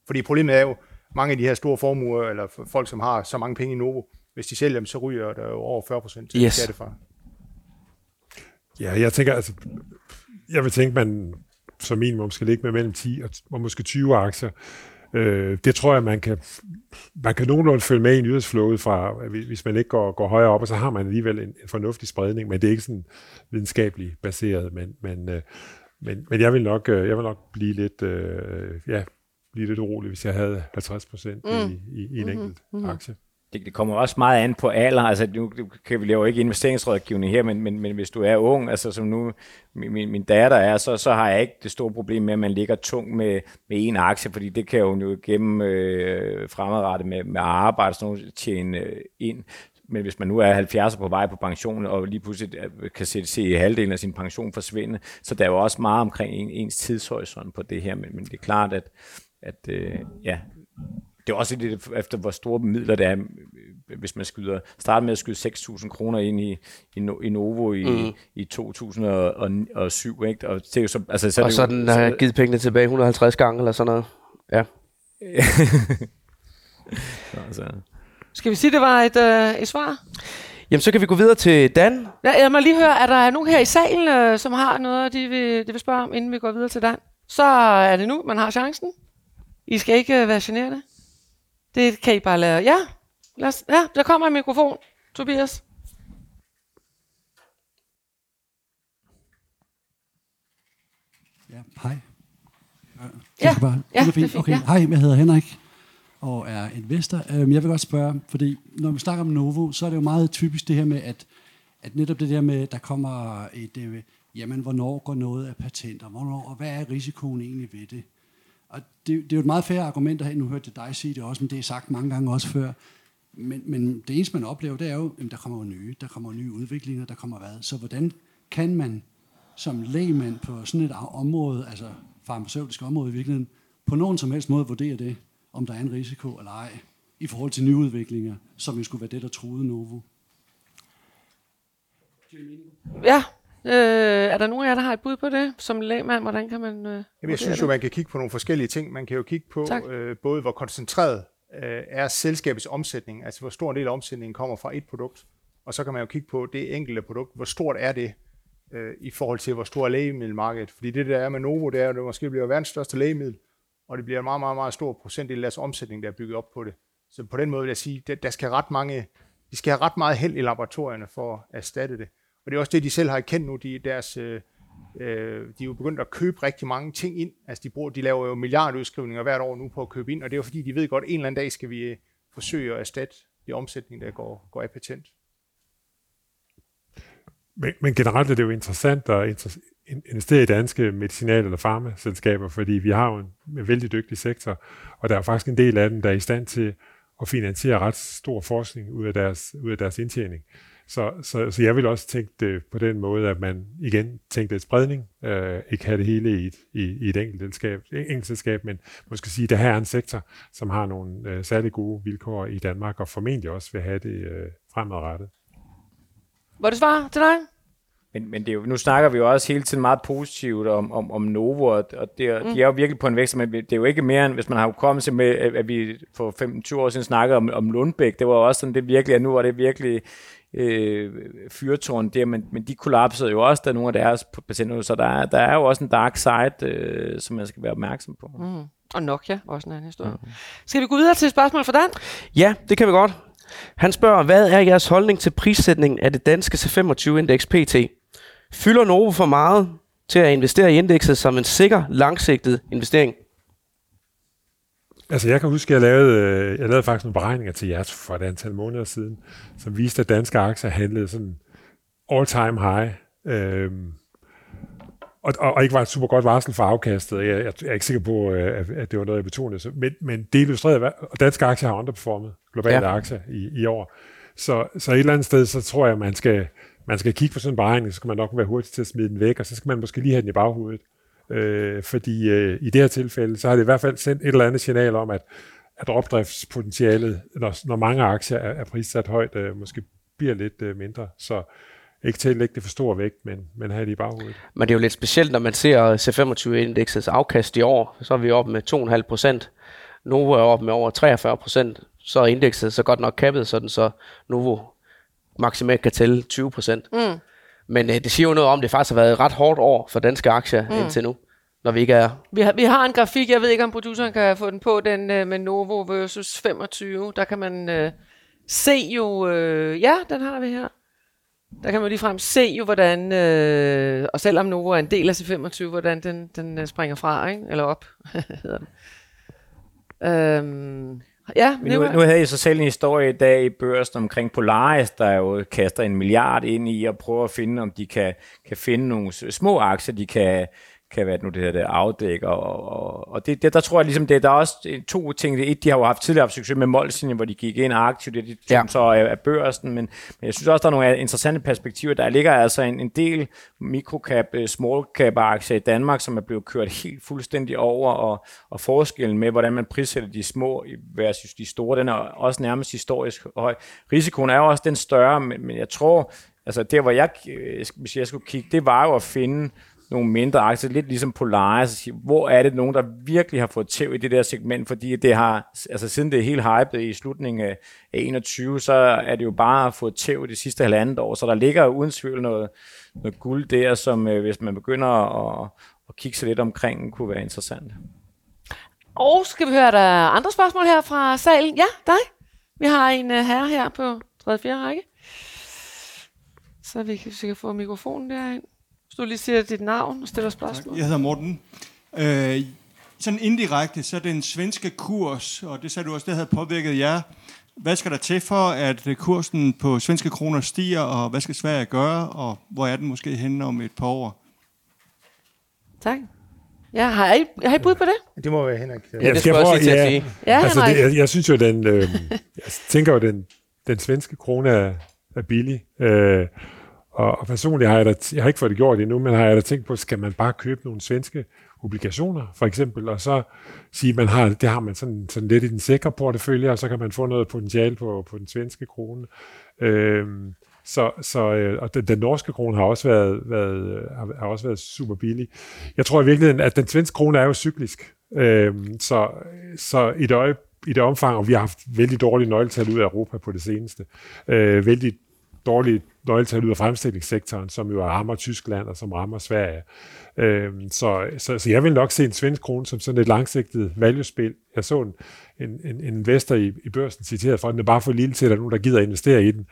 Fordi problemet er jo, mange af de her store formuer, eller folk, som har så mange penge i Novo, hvis de sælger dem, så ryger der jo over 40 procent til Yes. skattefar. Ja, jeg tænker, altså, jeg vil tænke, man som minimum skal ligge med mellem 10 og, og måske 20 aktier. Øh, det tror jeg, man kan, man kan nogenlunde følge med i nyhedsflowet fra, hvis man ikke går, går højere op, og så har man alligevel en, en fornuftig spredning, men det er ikke sådan videnskabeligt baseret, men, men, øh, men, men jeg vil nok, øh, jeg vil nok blive lidt, øh, ja, blive lidt urolig, hvis jeg havde 50 procent mm. i, i, i en enkelt mm-hmm. Det, det kommer også meget an på alder. Altså, nu kan vi lave ikke investeringsrådgivning her, men, men, men hvis du er ung, altså som nu min, min datter er, så, så har jeg ikke det store problem med, at man ligger tung med, med en aktie, fordi det kan jo jo gennem øh, fremadrettet med, med arbejde sådan noget, tjene øh, ind. Men hvis man nu er 70 på vej på pension, og lige pludselig øh, kan se, se halvdelen af sin pension forsvinde, så der er jo også meget omkring en, ens tidshorisont på det her, men, men det er klart, at, at øh, ja, det er også lidt efter, hvor store midler det er, hvis man skyder, starter med at skyde 6.000 kroner ind i, i, i Novo i, mm. i 2007, ikke? Og, det er jo så, altså, så og så den har givet pengene tilbage 150 gange, eller sådan noget. Ja. *laughs* så, altså. Skal vi sige, det var et, øh, et svar? Jamen, så kan vi gå videre til Dan. Ja, jeg må lige høre, er der nogen her i salen, øh, som har noget, de vil, de vil spørge om, inden vi går videre til Dan? Så er det nu, man har chancen. I skal ikke øh, være generede. Det kan I bare lade. Ja, lad os, ja der kommer en mikrofon. Tobias. Ja, hej. Ja, bare, ja, det er fint. Okay, ja. hej, jeg hedder Henrik og er investor. Øhm, jeg vil godt spørge, fordi når vi snakker om Novo, så er det jo meget typisk det her med, at, at netop det der med, der kommer et, øh, jamen, hvornår går noget af patenter, hvornår, og hvad er risikoen egentlig ved det? Og det, det er jo et meget færre argument, her. nu hørte jeg dig sige det også, men det er sagt mange gange også før. Men, men det eneste, man oplever, det er jo, at der kommer nye, der kommer nye udviklinger, der kommer hvad. Så hvordan kan man som lægmand på sådan et område, altså farmaceutisk område i virkeligheden, på nogen som helst måde vurdere det, om der er en risiko eller ej, i forhold til nye udviklinger, som jo skulle være det, der truede Novo? Ja, Øh, er der nogen af jer, der har et bud på det som lægmand? Hvordan kan man... Øh, Jamen, jeg synes jo, man kan kigge på nogle forskellige ting. Man kan jo kigge på øh, både, hvor koncentreret øh, er selskabets omsætning, altså hvor stor en del af omsætningen kommer fra et produkt, og så kan man jo kigge på det enkelte produkt, hvor stort er det øh, i forhold til, hvor stor er lægemiddelmarkedet. Fordi det, der er med Novo, det er, at det måske bliver verdens største lægemiddel, og det bliver en meget, meget, meget stor procentdel af deres omsætning, der er bygget op på det. Så på den måde vil jeg sige, at der skal ret mange, de skal have ret meget held i laboratorierne for at erstatte det. Og det er også det, de selv har erkendt nu. De, deres, øh, øh, de er jo begyndt at købe rigtig mange ting ind. Altså de, bruger, de laver jo milliardudskrivninger hvert år nu på at købe ind, og det er jo fordi, de ved godt, at en eller anden dag skal vi øh, forsøge at erstatte det omsætning, der går, går af patent. Men, men generelt er det jo interessant at investere i danske medicinal- eller farmaselskaber, fordi vi har jo en, en vældig dygtig sektor, og der er faktisk en del af dem, der er i stand til at finansiere ret stor forskning ud af deres, ud af deres indtjening. Så, så, så jeg vil også tænke det på den måde, at man igen tænkte et spredning, øh, ikke have det hele i et, i, i et enkelt selskab, enkelt selskab, men måske sige, at det her er en sektor, som har nogle øh, særlig gode vilkår i Danmark, og formentlig også vil have det øh, fremadrettet. Var det svar til dig? Men, men det er jo, nu snakker vi jo også hele tiden meget positivt om, om, om Novo, og, og det, mm. de er jo virkelig på en vækst, men det er jo ikke mere end, hvis man har kommet til med, at vi for 25 år siden snakkede om, om Lundbæk, det var også sådan, det virkelig, at nu var det virkelig øh, fyrtårn der, men, men de kollapsede jo også, der nogle af deres patienter, så der, der er jo også en dark side, øh, som man skal være opmærksom på. Mm. Og Nokia, også en anden historie. Mm. Skal vi gå videre til et spørgsmål for Dan? Ja, det kan vi godt. Han spørger, hvad er jeres holdning til prissætningen af det danske C25-indeks PT? Fylder Novo for meget til at investere i indekset som en sikker, langsigtet investering? Altså jeg kan huske, at jeg lavede, øh, jeg lavede faktisk nogle beregninger til jer for et antal måneder siden, som viste, at danske aktier handlede sådan all-time high. Øhm, og, og, og ikke var et super godt varsel for afkastet. Jeg, jeg, jeg er ikke sikker på, øh, at det var noget, jeg betonede. Men, men det illustrerede, og danske aktier har underperformet globale ja. aktier i, i år. Så, så et eller andet sted, så tror jeg, at man skal man skal kigge på sådan en beregning, så skal man nok være hurtig til at smide den væk, og så skal man måske lige have den i baghovedet. Øh, fordi øh, i det her tilfælde, så har det i hvert fald sendt et eller andet signal om, at, at opdriftspotentialet, når, når mange aktier er, er prissat højt, øh, måske bliver lidt øh, mindre. Så ikke til at lægge det for stor vægt, men, men have det i baghovedet. Men det er jo lidt specielt, når man ser C25-indeksets afkast i år, så er vi oppe med 2,5 procent. Novo er oppe med over 43 procent. Så er indekset så godt nok kappet, sådan så Novo maksimalt kan tælle 20 procent. Mm. Men øh, det siger jo noget om, at det faktisk har været et ret hårdt år for danske aktier mm. indtil nu, når vi ikke er... Vi har, vi har en grafik, jeg ved ikke, om produceren kan få den på, den øh, med Novo versus 25. Der kan man øh, se jo... Øh, ja, den har vi her. Der kan man lige frem se jo, hvordan, øh, og selvom Novo er en del af C25, hvordan den, den øh, springer fra, ikke? eller op, *laughs* hedder den. Øhm, ja, Men nu, nu havde jeg så selv en historie i dag i børsen omkring Polaris, der jo kaster en milliard ind i at prøve at finde, om de kan, kan finde nogle små aktier, de kan, kan være nu det her det afdække, og, og, og det, det, der tror jeg ligesom, det, der er også to ting. Det et, de har jo haft tidligere haft succes med Molslinjen, hvor de gik ind aktivt, det de, ja. så er, er børsen, men, men jeg synes også, der er nogle interessante perspektiver. Der ligger altså en, en del microcap, øh, small cap aktier i Danmark, som er blevet kørt helt fuldstændig over, og, og forskellen med, hvordan man prissætter de små versus de store, den er også nærmest historisk høj. Risikoen er jo også den større, men, men jeg tror, altså der hvor jeg, øh, hvis jeg skulle kigge, det var jo at finde nogle mindre aktier, lidt ligesom Polaris, hvor er det nogen, der virkelig har fået tæv i det der segment, fordi det har, altså siden det er helt hypet i slutningen af 21, så er det jo bare fået tæv det sidste halvandet år, så der ligger uden tvivl noget, noget guld der, som øh, hvis man begynder at, at kigge sig lidt omkring, kunne være interessant. Og skal vi høre, der er andre spørgsmål her fra salen? Ja, dig. Vi har en uh, herre her på 3. 4. række. Så vi kan, vi kan få mikrofonen derind du lige siger dit navn og stiller spørgsmål. Tak. Jeg hedder Morten. Øh, sådan indirekte, så den svenske kurs, og det sagde du også, det havde påvirket jer. Hvad skal der til for, at kursen på svenske kroner stiger, og hvad skal Sverige gøre, og hvor er den måske henne om et par år? Tak. Ja, har I, har I bud på det? Det må være Henrik. Ja, det skal jeg prøve, ja, at sige. Ja, altså, det, jeg, jeg synes jo, den, øh, *laughs* jeg tænker jo, den, den svenske krone er, er billig. Øh, og, og personligt har jeg da, jeg har ikke fået det gjort endnu, men har jeg da tænkt på, skal man bare købe nogle svenske obligationer, for eksempel, og så sige, man har, det har man sådan, sådan lidt i den sikre portefølje, og så kan man få noget potentiale på, på den svenske krone. Øhm, så, så øh, og den, den norske krone har også været, været, har, har også været super billig. Jeg tror i virkeligheden, at den svenske krone er jo cyklisk. Øhm, så, så i det, øje, i det omfang, og vi har haft vældig dårlige nøgletal ud af Europa på det seneste, øh, vældig dårlige nøgletal ud af fremstillingssektoren, som jo rammer Tyskland og som rammer Sverige. Øhm, så, så, så jeg vil nok se en svensk krone som sådan et langsigtet valgespil. Jeg så en, en, en investor i, i børsen citeret for, at den er bare for lille til, at der er nogen, der gider investere i den.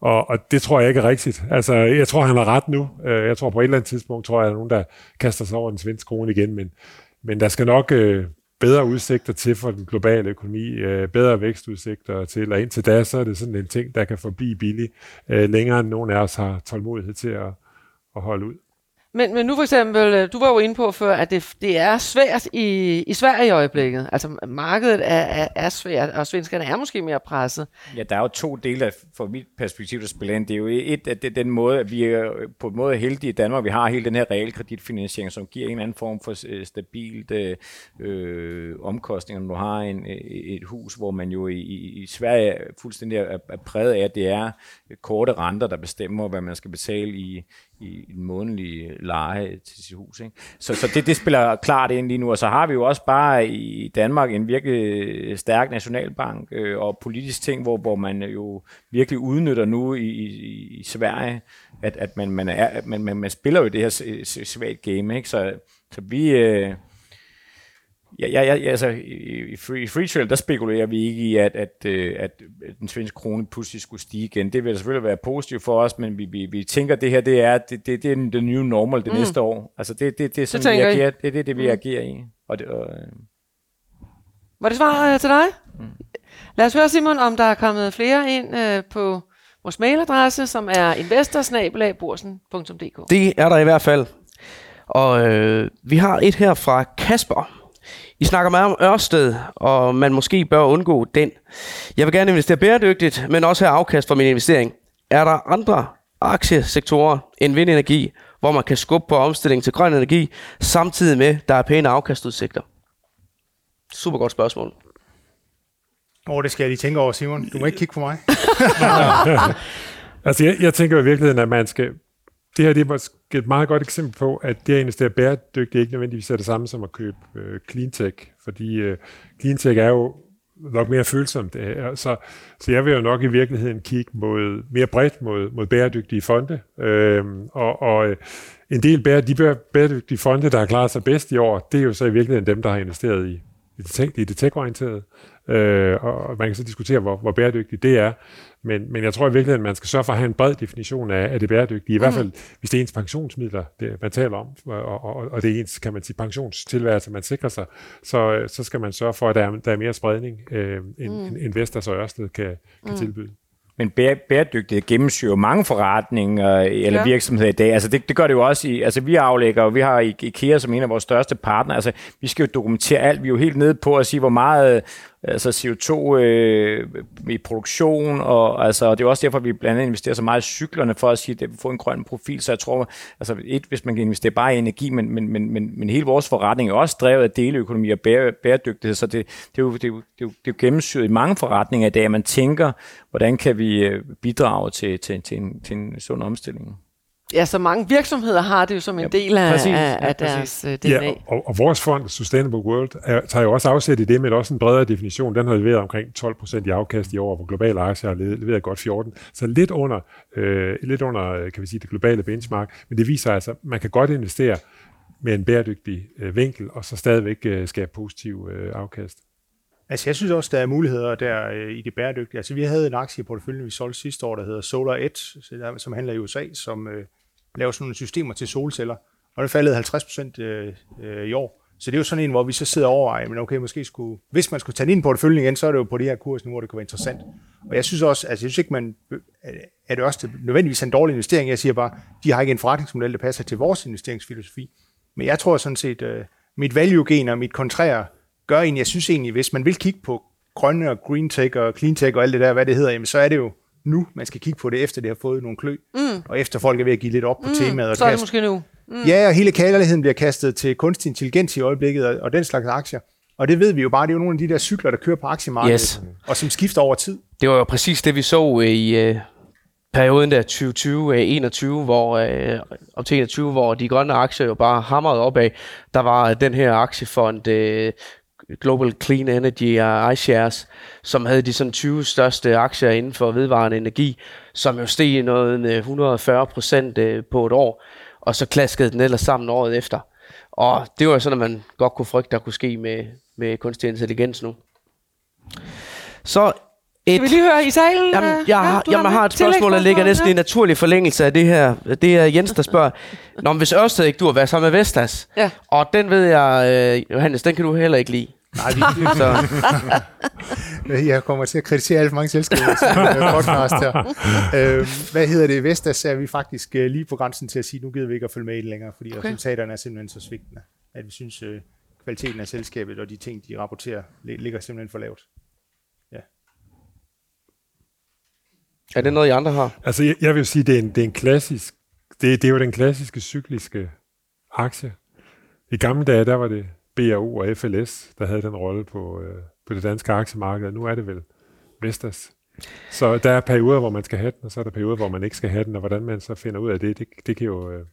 Og, og det tror jeg ikke er rigtigt. Altså, jeg tror, han har ret nu. Øh, jeg tror på et eller andet tidspunkt, tror jeg, at der er nogen, der kaster sig over en svensk krone igen, men, men der skal nok øh, bedre udsigter til for den globale økonomi, øh, bedre vækstudsigter til, og indtil da, så er det sådan en ting, der kan forblive billig øh, længere end nogen af os har tålmodighed til at, at holde ud. Men, men nu for eksempel, øh, du var jo inde på før, at det, det er svært i, i Sverige i øjeblikket. Altså markedet er, er, er svært, og svenskerne er måske mere presset. Ja, der er jo to dele fra mit perspektiv, der spiller ind. Det er jo et, at det, den måde, at vi er på en måde heldige i Danmark. Vi har hele den her realkreditfinansiering, som giver en eller anden form for øh, stabilt øh, øh, omkostning. Når du har en, et hus, hvor man jo i, i Sverige fuldstændig er, er præget af, at det er korte renter, der bestemmer, hvad man skal betale i, i en månedlig leje til sit hus. Ikke? Så, så det, det spiller klart ind lige nu, og så har vi jo også bare i Danmark en virkelig stærk nationalbank øh, og politisk ting, hvor, hvor man jo virkelig udnytter nu i, i, i Sverige, at, at man, man, er, man, man, man spiller jo det her svagt game. Ikke? Så, så vi... Øh, Ja, ja, ja, altså, i, free, i free trail, der spekulerer vi ikke i, at, at, øh, at, at den svenske krone pludselig skulle stige igen. Det vil selvfølgelig være positivt for os, men vi, vi, vi tænker, at det her det er, det, det, det er the new normal det mm. næste år. Altså, det, det, det er sådan, det vi agerer, det, det, det, vi mm. agerer i. Og det, og, øh. Var det svar øh, til dig? Mm. Lad os høre, Simon, om der er kommet flere ind øh, på vores mailadresse, som er investorsnabelag.borsen.dk. Det er der i hvert fald. Og øh, vi har et her fra Kasper. I snakker meget om Ørsted, og man måske bør undgå den. Jeg vil gerne investere bæredygtigt, men også have afkast fra min investering. Er der andre aktiesektorer end vindenergi, hvor man kan skubbe på omstilling til grøn energi, samtidig med, der er pæne afkastudsigter? Super godt spørgsmål. Åh, oh, det skal jeg lige tænke over, Simon. Du må ikke kigge på mig. *laughs* altså, jeg, jeg tænker i virkeligheden, at man skal... Det her det er måske et meget godt eksempel på, at det at investere bæredygtigt ikke nødvendigvis er det samme som at købe øh, cleantech, fordi øh, cleantech er jo nok mere følsomt. Øh, så, så jeg vil jo nok i virkeligheden kigge mod, mere bredt mod, mod bæredygtige fonde. Øh, og, og øh, en del bære, de bæredygtige fonde, der har klaret sig bedst i år, det er jo så i virkeligheden dem, der har investeret i, det, i det tech-orienterede. Øh, og man kan så diskutere, hvor, hvor bæredygtigt det er. Men, men jeg tror i virkeligheden, at man skal sørge for at have en bred definition af, af det bæredygtige. I mm. hvert fald, hvis det er ens pensionsmidler, det, man taler om, og, og, og det er ens, kan man sige, pensionstilværelse, man sikrer sig, så, så skal man sørge for, at der er, der er mere spredning, øh, end, mm. end Vestas og Ørsted kan, kan mm. tilbyde. Men bæredygtighed gennemsyrer mange forretninger eller ja. virksomheder i dag. Altså det, det gør det jo også i, altså vi aflægger, og vi har IKEA som en af vores største partnere, altså vi skal jo dokumentere alt. Vi er jo helt nede på at sige, hvor meget altså CO2 øh, i produktion, og altså, det er også derfor, at vi blandt andet investerer så meget i cyklerne, for at sige, at vi får en grøn profil. Så jeg tror, altså et, hvis man kan investere bare i energi, men, men, men, men, men hele vores forretning er også drevet af deleøkonomi og bære, bæredygtighed, så det, det, er jo, det, er jo, det, er jo, det er jo gennemsyret i mange forretninger i dag, at man tænker, hvordan kan vi øh, bidrage til, til, til, en, til en sund omstilling. Ja, så mange virksomheder har det jo som en ja, del af, præcis, af, af ja, deres uh, DNA. Ja, og, og vores fond, Sustainable World, er, tager jo også afsæt i det, men også en bredere definition. Den har leveret omkring 12 procent i afkast i år, hvor globale aktier har leveret godt 14. Så lidt under, øh, lidt under øh, kan vi sige, det globale benchmark. Men det viser altså, at man kan godt investere med en bæredygtig øh, vinkel, og så stadigvæk øh, skabe positiv øh, afkast. Altså, jeg synes også, der er muligheder der øh, i det bæredygtige. Altså, vi havde en aktie i porteføljen, vi solgte sidste år, der hedder Solar Edge, som handler i USA, som øh, lave sådan nogle systemer til solceller, og det faldet 50 procent øh, øh, i år. Så det er jo sådan en, hvor vi så sidder og overvejer, men okay, måske skulle, hvis man skulle tage den ind på porteføljen igen, så er det jo på det her kurs hvor det kunne være interessant. Og jeg synes også, altså jeg synes ikke, man, er det også nødvendigvis en dårlig investering. Jeg siger bare, de har ikke en forretningsmodel, der passer til vores investeringsfilosofi. Men jeg tror sådan set, øh, mit value-gen og mit kontrære gør egentlig, jeg synes egentlig, hvis man vil kigge på grønne og green tech og clean tech og alt det der, hvad det hedder, jamen så er det jo nu, man skal kigge på det, efter det har fået nogle klø, mm. og efter folk er ved at give lidt op på mm. temaet. Og så er det måske nu. Mm. Ja, og hele kærligheden bliver kastet til kunstig intelligens i øjeblikket, og, og den slags aktier. Og det ved vi jo bare, det er jo nogle af de der cykler, der kører på aktiemarkedet, yes. og som skifter over tid. Det var jo præcis det, vi så i uh, perioden der 2020-21, hvor, uh, op til 21, hvor de grønne aktier jo bare hamrede opad. Der var den her aktiefond, uh, Global Clean Energy og iShares, som havde de sådan 20 største aktier inden for vedvarende energi, som jo steg noget med 140 procent øh, på et år, og så klaskede den ellers sammen året efter. Og det var jo sådan, at man godt kunne frygte, der kunne ske med, med kunstig intelligens nu. Så et, Skal vi lige høre i salen? Jamen, jeg, ja, har, jamen, jeg har et spørgsmål, der ligger næsten i naturlig forlængelse af det her. Det er Jens, der spørger, Nå, hvis Ørsted ikke du hvad så med Vestas? Ja. Og den ved jeg, øh, Johannes, den kan du heller ikke lide. Nej, vi, så. *laughs* jeg kommer til at kritisere alt for mange selskaber podcast her. Øh, hvad hedder det? Vestas er vi faktisk øh, lige på grænsen til at sige, nu gider vi ikke at følge med i det længere, fordi okay. resultaterne er simpelthen så svigtende, at vi synes, øh, kvaliteten af selskabet og de ting, de rapporterer, ligger simpelthen for lavt. Ja. Er det noget, I andre har? Altså, jeg, jeg vil sige, det er en, det er en klassisk, det, det er jo den klassiske cykliske aktie. I gamle dage, der var det BAO og FLS, der havde den rolle på, øh, på det danske aktiemarked. Nu er det vel Vestas. Så der er perioder, hvor man skal have den, og så er der perioder, hvor man ikke skal have den, og hvordan man så finder ud af det, det, det kan jo øh,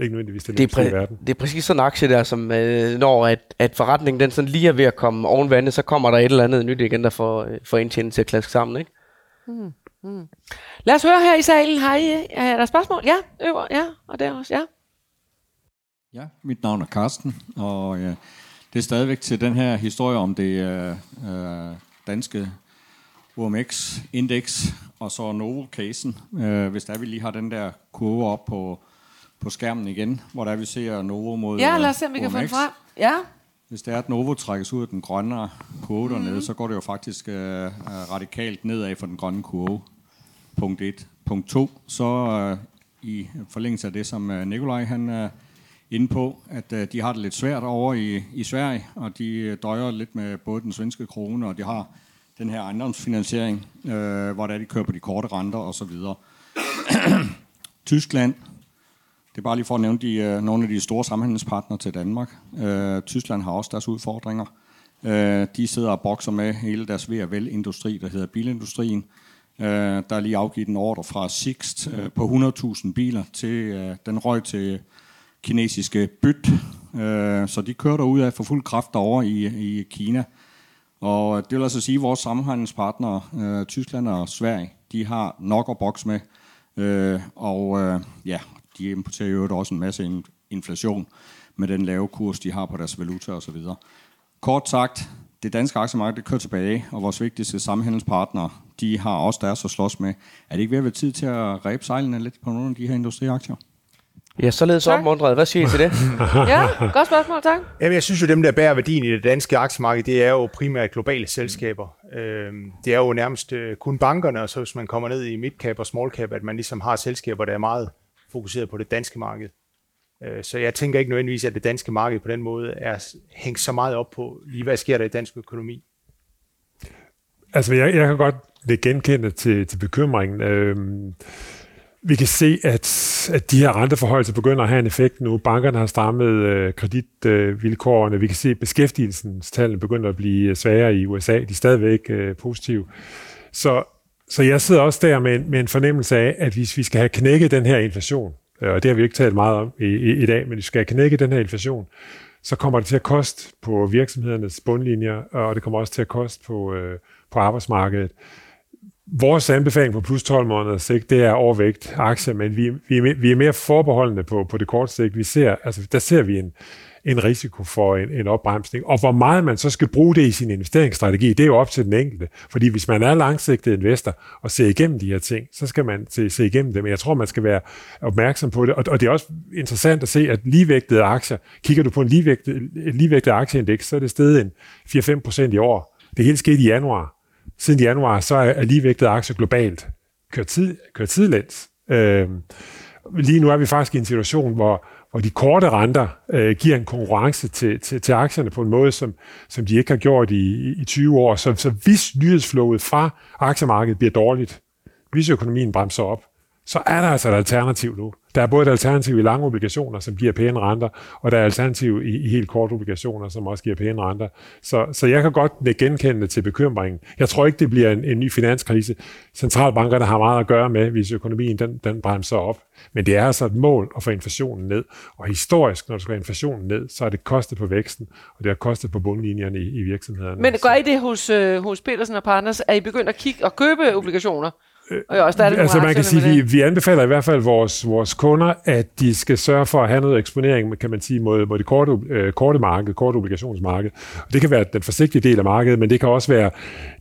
ikke nødvendigvis det, det er præ- i verden. Det er præcis sådan en aktie der, som øh, når at, at forretningen den sådan lige er ved at komme oven vandet, så kommer der et eller andet nyt igen, der får, øh, får indtjening til at klaske sammen, ikke? Mm. Mm. Lad os høre her i salen. Hej, er der spørgsmål? Ja, øver, ja, og der også, ja. Ja, mit navn er Karsten, og øh, det er stadigvæk til den her historie om det øh, øh, danske OMX-indeks, og så Novo-casen. Øh, hvis der vi lige har den der kurve op på, på skærmen igen, hvor der vi ser Novo mod Ja, lad os se, om vi kan få den frem. Ja. Hvis det er, at Novo trækkes ud af den grønne kurve dernede, mm. så går det jo faktisk øh, radikalt nedad for den grønne kurve. Punkt 1. Punkt 2, så øh, i forlængelse af det, som øh, Nikolaj han øh, inde på, at øh, de har det lidt svært over i, i Sverige, og de øh, døjer lidt med både den svenske krone, og de har den her ejendomsfinansiering, øh, hvor der de kører på de korte renter osv. *clears throat* Tyskland, det er bare lige for at nævne de, øh, nogle af de store samhandelspartnere til Danmark. Øh, Tyskland har også deres udfordringer. Øh, de sidder og bokser med hele deres ved- og vel-industri, der hedder bilindustrien. Øh, der er lige afgivet en ordre fra Sixt øh, på 100.000 biler. til øh, Den røg til kinesiske byt. Øh, så de kører derud af for fuld kraft over i, i Kina. Og det vil altså sige, at vores samhandelspartnere, øh, Tyskland og Sverige, de har nok at bokse med. Øh, og øh, ja, de importerer jo også en masse inflation med den lave kurs, de har på deres valuta osv. Kort sagt, det danske aktiemarked det kører tilbage, og vores vigtigste samhandelspartnere, de har også deres at slås med. Er det ikke ved at være tid til at ræbe sejlene lidt på nogle af de her industriaktier? Ja, således Tak. opmuntret. Hvad siger I til det? *laughs* Ja, godt spørgsmål, tak. Jamen, jeg synes jo, dem, der bærer værdien i det danske aktiemarked, det er jo primært globale selskaber. Øhm, det er jo nærmest øh, kun bankerne, og så hvis man kommer ned i midcap og small cap, at man ligesom har selskaber, der er meget fokuseret på det danske marked. Øh, Så jeg tænker ikke nødvendigvis, at det danske marked på den måde er hængt så meget op på, lige hvad sker der i dansk økonomi. Altså, jeg, jeg kan godt det genkende til, til bekymringen. Øhm, vi kan se, at, at de her renteforholdelser begynder at have en effekt nu. Bankerne har strammet øh, kreditvilkårene. vi kan se, at beskæftigelsestallene begynder at blive øh, sværere i USA. De er stadigvæk øh, positive. Så, så jeg sidder også der med, en- med en fornemmelse af, at hvis vi skal have knækket den her inflation, øh, og det har vi jo ikke talt meget om i, i, i dag, men vi skal have knækket den her inflation, så kommer det til at koste på virksomhedernes bundlinjer, og det kommer også til at koste på, øh, på arbejdsmarkedet. Vores anbefaling på plus 12 måneder sigt, det er overvægt aktier, men vi, vi, er, vi er mere forbeholdende på, på det korte sigt. Vi ser, altså, der ser vi en, en risiko for en, en opbremsning. Og hvor meget man så skal bruge det i sin investeringsstrategi, det er jo op til den enkelte. Fordi hvis man er langsigtet investor og ser igennem de her ting, så skal man se, se igennem dem. Men jeg tror, man skal være opmærksom på det. Og, og det er også interessant at se, at ligevægtede aktier, kigger du på en ligevægtet, ligevægtet aktieindeks, så er det steget en 4-5 procent i år. Det hele skete i januar. Siden januar, så er ligevægtede aktier globalt kørt, tid, kørt tidlæns. Øh, lige nu er vi faktisk i en situation, hvor, hvor de korte renter øh, giver en konkurrence til, til, til aktierne på en måde, som, som de ikke har gjort i, i 20 år. Så, så hvis nyhedsflowet fra aktiemarkedet bliver dårligt, hvis økonomien bremser op, så er der altså et alternativ nu. Der er både et alternativ i lange obligationer, som giver pæne renter, og der er et alternativ i, i helt korte obligationer, som også giver pæne renter. Så, så jeg kan godt lægge genkendende til bekymringen. Jeg tror ikke, det bliver en, en ny finanskrise. Centralbankerne har meget at gøre med, hvis økonomien den, den bremser op. Men det er altså et mål at få inflationen ned. Og historisk, når du skal have inflationen ned, så er det kostet på væksten, og det har kostet på bundlinjerne i, i virksomhederne. Men gør I det hos, øh, hos Petersen og Partners? Er I begyndt at kigge og købe obligationer? Og også, der er det altså man kan sige, vi, vi anbefaler i hvert fald vores, vores kunder, at de skal sørge for at have noget eksponering, kan man sige, mod, mod det korte, øh, korte marked, korte obligationsmarked. Og det kan være den forsigtige del af markedet, men det kan også være,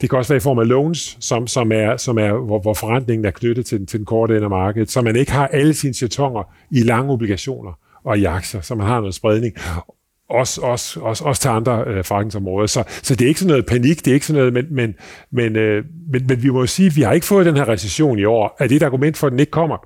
det kan også være i form af loans, som, som er, som er hvor, hvor forrentningen er knyttet til, til den korte ende af markedet, så man ikke har alle sine jetonger i lange obligationer og i aktier, så man har noget spredning også, også, også, også til andre øh, forretningsområder. Så, så det er ikke sådan noget panik, det er ikke sådan noget, men, men, men, øh, men, men vi må jo sige, at vi har ikke fået den her recession i år. Er det et argument for, at den ikke kommer?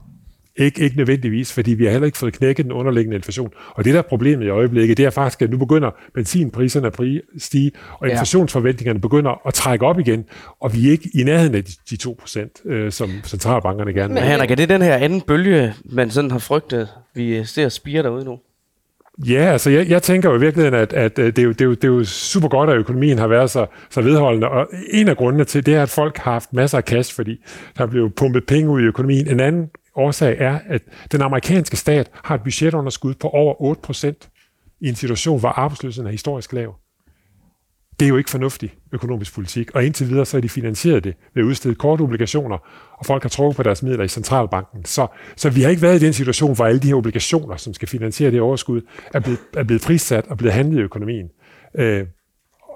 Ikke, ikke nødvendigvis, fordi vi har heller ikke fået knækket den underliggende inflation. Og det der er problemet i øjeblikket, det er faktisk, at nu begynder benzinpriserne at stige, og inflationsforventningerne begynder at trække op igen, og vi er ikke i nærheden af de, de 2 procent, øh, som centralbankerne gerne vil. Men Henrik, er det den her anden bølge, man sådan har frygtet, vi ser spire derude nu? Ja, altså jeg, jeg tænker jo i virkeligheden, at, at øh, det, er jo, det, er jo, det er jo super godt, at økonomien har været så, så vedholdende. Og en af grundene til det er, at folk har haft masser af cash, fordi der blev pumpet penge ud i økonomien. En anden årsag er, at den amerikanske stat har et budgetunderskud på over 8 procent i en situation, hvor arbejdsløsheden er historisk lav. Det er jo ikke fornuftig økonomisk politik, og indtil videre så har de finansieret det ved at udstede korte obligationer, og folk har trukket på deres midler i centralbanken. Så, så vi har ikke været i den situation, hvor alle de her obligationer, som skal finansiere det overskud, er blevet, er blevet prissat og blevet handlet i økonomien. Øh,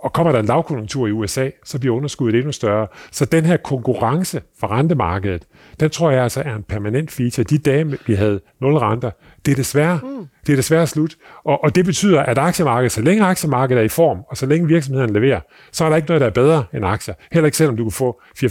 og kommer der en lavkonjunktur i USA, så bliver underskuddet endnu større. Så den her konkurrence for rentemarkedet, den tror jeg altså er en permanent feature. De dage, vi havde nul renter, det er desværre, mm. det er desværre slut. Og, og det betyder, at aktiemarkedet, så længe aktiemarkedet er i form, og så længe virksomheden leverer, så er der ikke noget, der er bedre end aktier. Heller ikke selvom du kan få 4-5%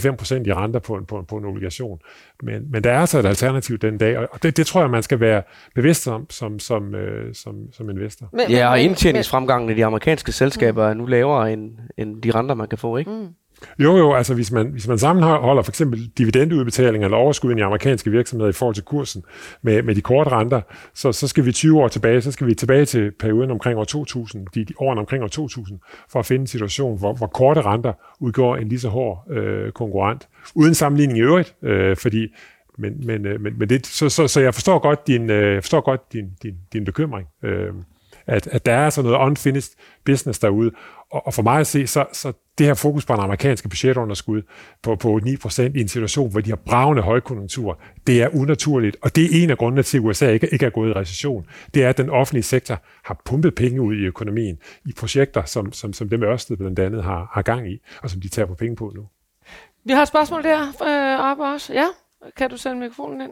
i renter på en, på, en, på en obligation. Men, men der er altså et alternativ den dag, og det, det tror jeg, man skal være bevidst om som, som, øh, som, som investor. Men, Ja, og men- indtjeningsfremgangen i de amerikanske selskaber er nu lavere end, end de renter, man kan få, ikke? Mm. Jo, jo, altså hvis man, hvis man sammenholder for eksempel dividendeudbetalinger eller overskud i amerikanske virksomheder i forhold til kursen med, med de korte renter, så, så skal vi 20 år tilbage, så skal vi tilbage til perioden omkring år 2000, de, de årene omkring år 2000, for at finde en situation, hvor, hvor korte renter udgår en lige så hård øh, konkurrent. Uden sammenligning i øvrigt, øh, fordi men, men, øh, men, men det, så, så, så jeg forstår godt din, øh, forstår godt din, din, din bekymring. Øh, at, at der er sådan noget unfinished business derude. Og, og for mig at se, så, så det her fokus på en amerikanske budgetunderskud på, på 9% i en situation, hvor de har bravende højkonjunktur, det er unaturligt. Og det er en af grundene til, at USA ikke, ikke er gået i recession. Det er, at den offentlige sektor har pumpet penge ud i økonomien i projekter, som, som, som dem Ørsted blandt andet har, har gang i, og som de tager på penge på nu. Vi har et spørgsmål der øh, oppe også. Ja, kan du sende mikrofonen ind?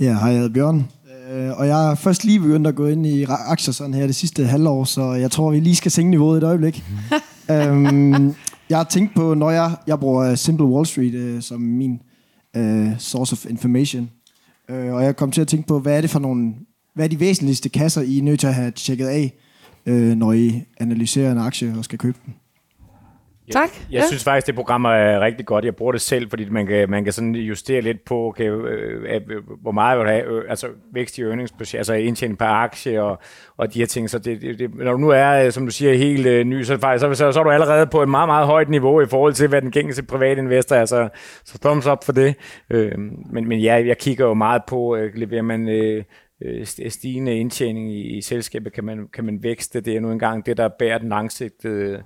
Ja, hej, jeg hedder Bjørn. Øh, og jeg er først lige begyndt at gå ind i aktier sådan her det sidste halvår, så jeg tror, vi lige skal sænke niveauet et øjeblik. *laughs* øhm, jeg har tænkt på, når jeg, jeg bruger Simple Wall Street øh, som min øh, source of information, øh, og jeg kom til at tænke på, hvad er det for nogle, hvad er de væsentligste kasser, I er nødt til at have tjekket af, øh, når I analyserer en aktie og skal købe den? Tak. Jeg, jeg ja. synes faktisk, det program er rigtig godt. Jeg bruger det selv, fordi man kan, man kan sådan justere lidt på, okay, øh, øh, hvor meget vil du have, øh, altså vækst i earnings, altså indtjening per aktie og, og de her ting. Så det, det, det, når du nu er, som du siger, helt øh, ny, så, faktisk, så, så, så er du allerede på et meget, meget højt niveau i forhold til, hvad den gængse private investor er. Så, så thumbs up for det. Øh, men, men ja, jeg kigger jo meget på, øh, leverer man... Øh, stigende indtjening i, i selskabet, kan man, kan man vækste. Det er nu engang det, der bærer den langsigtede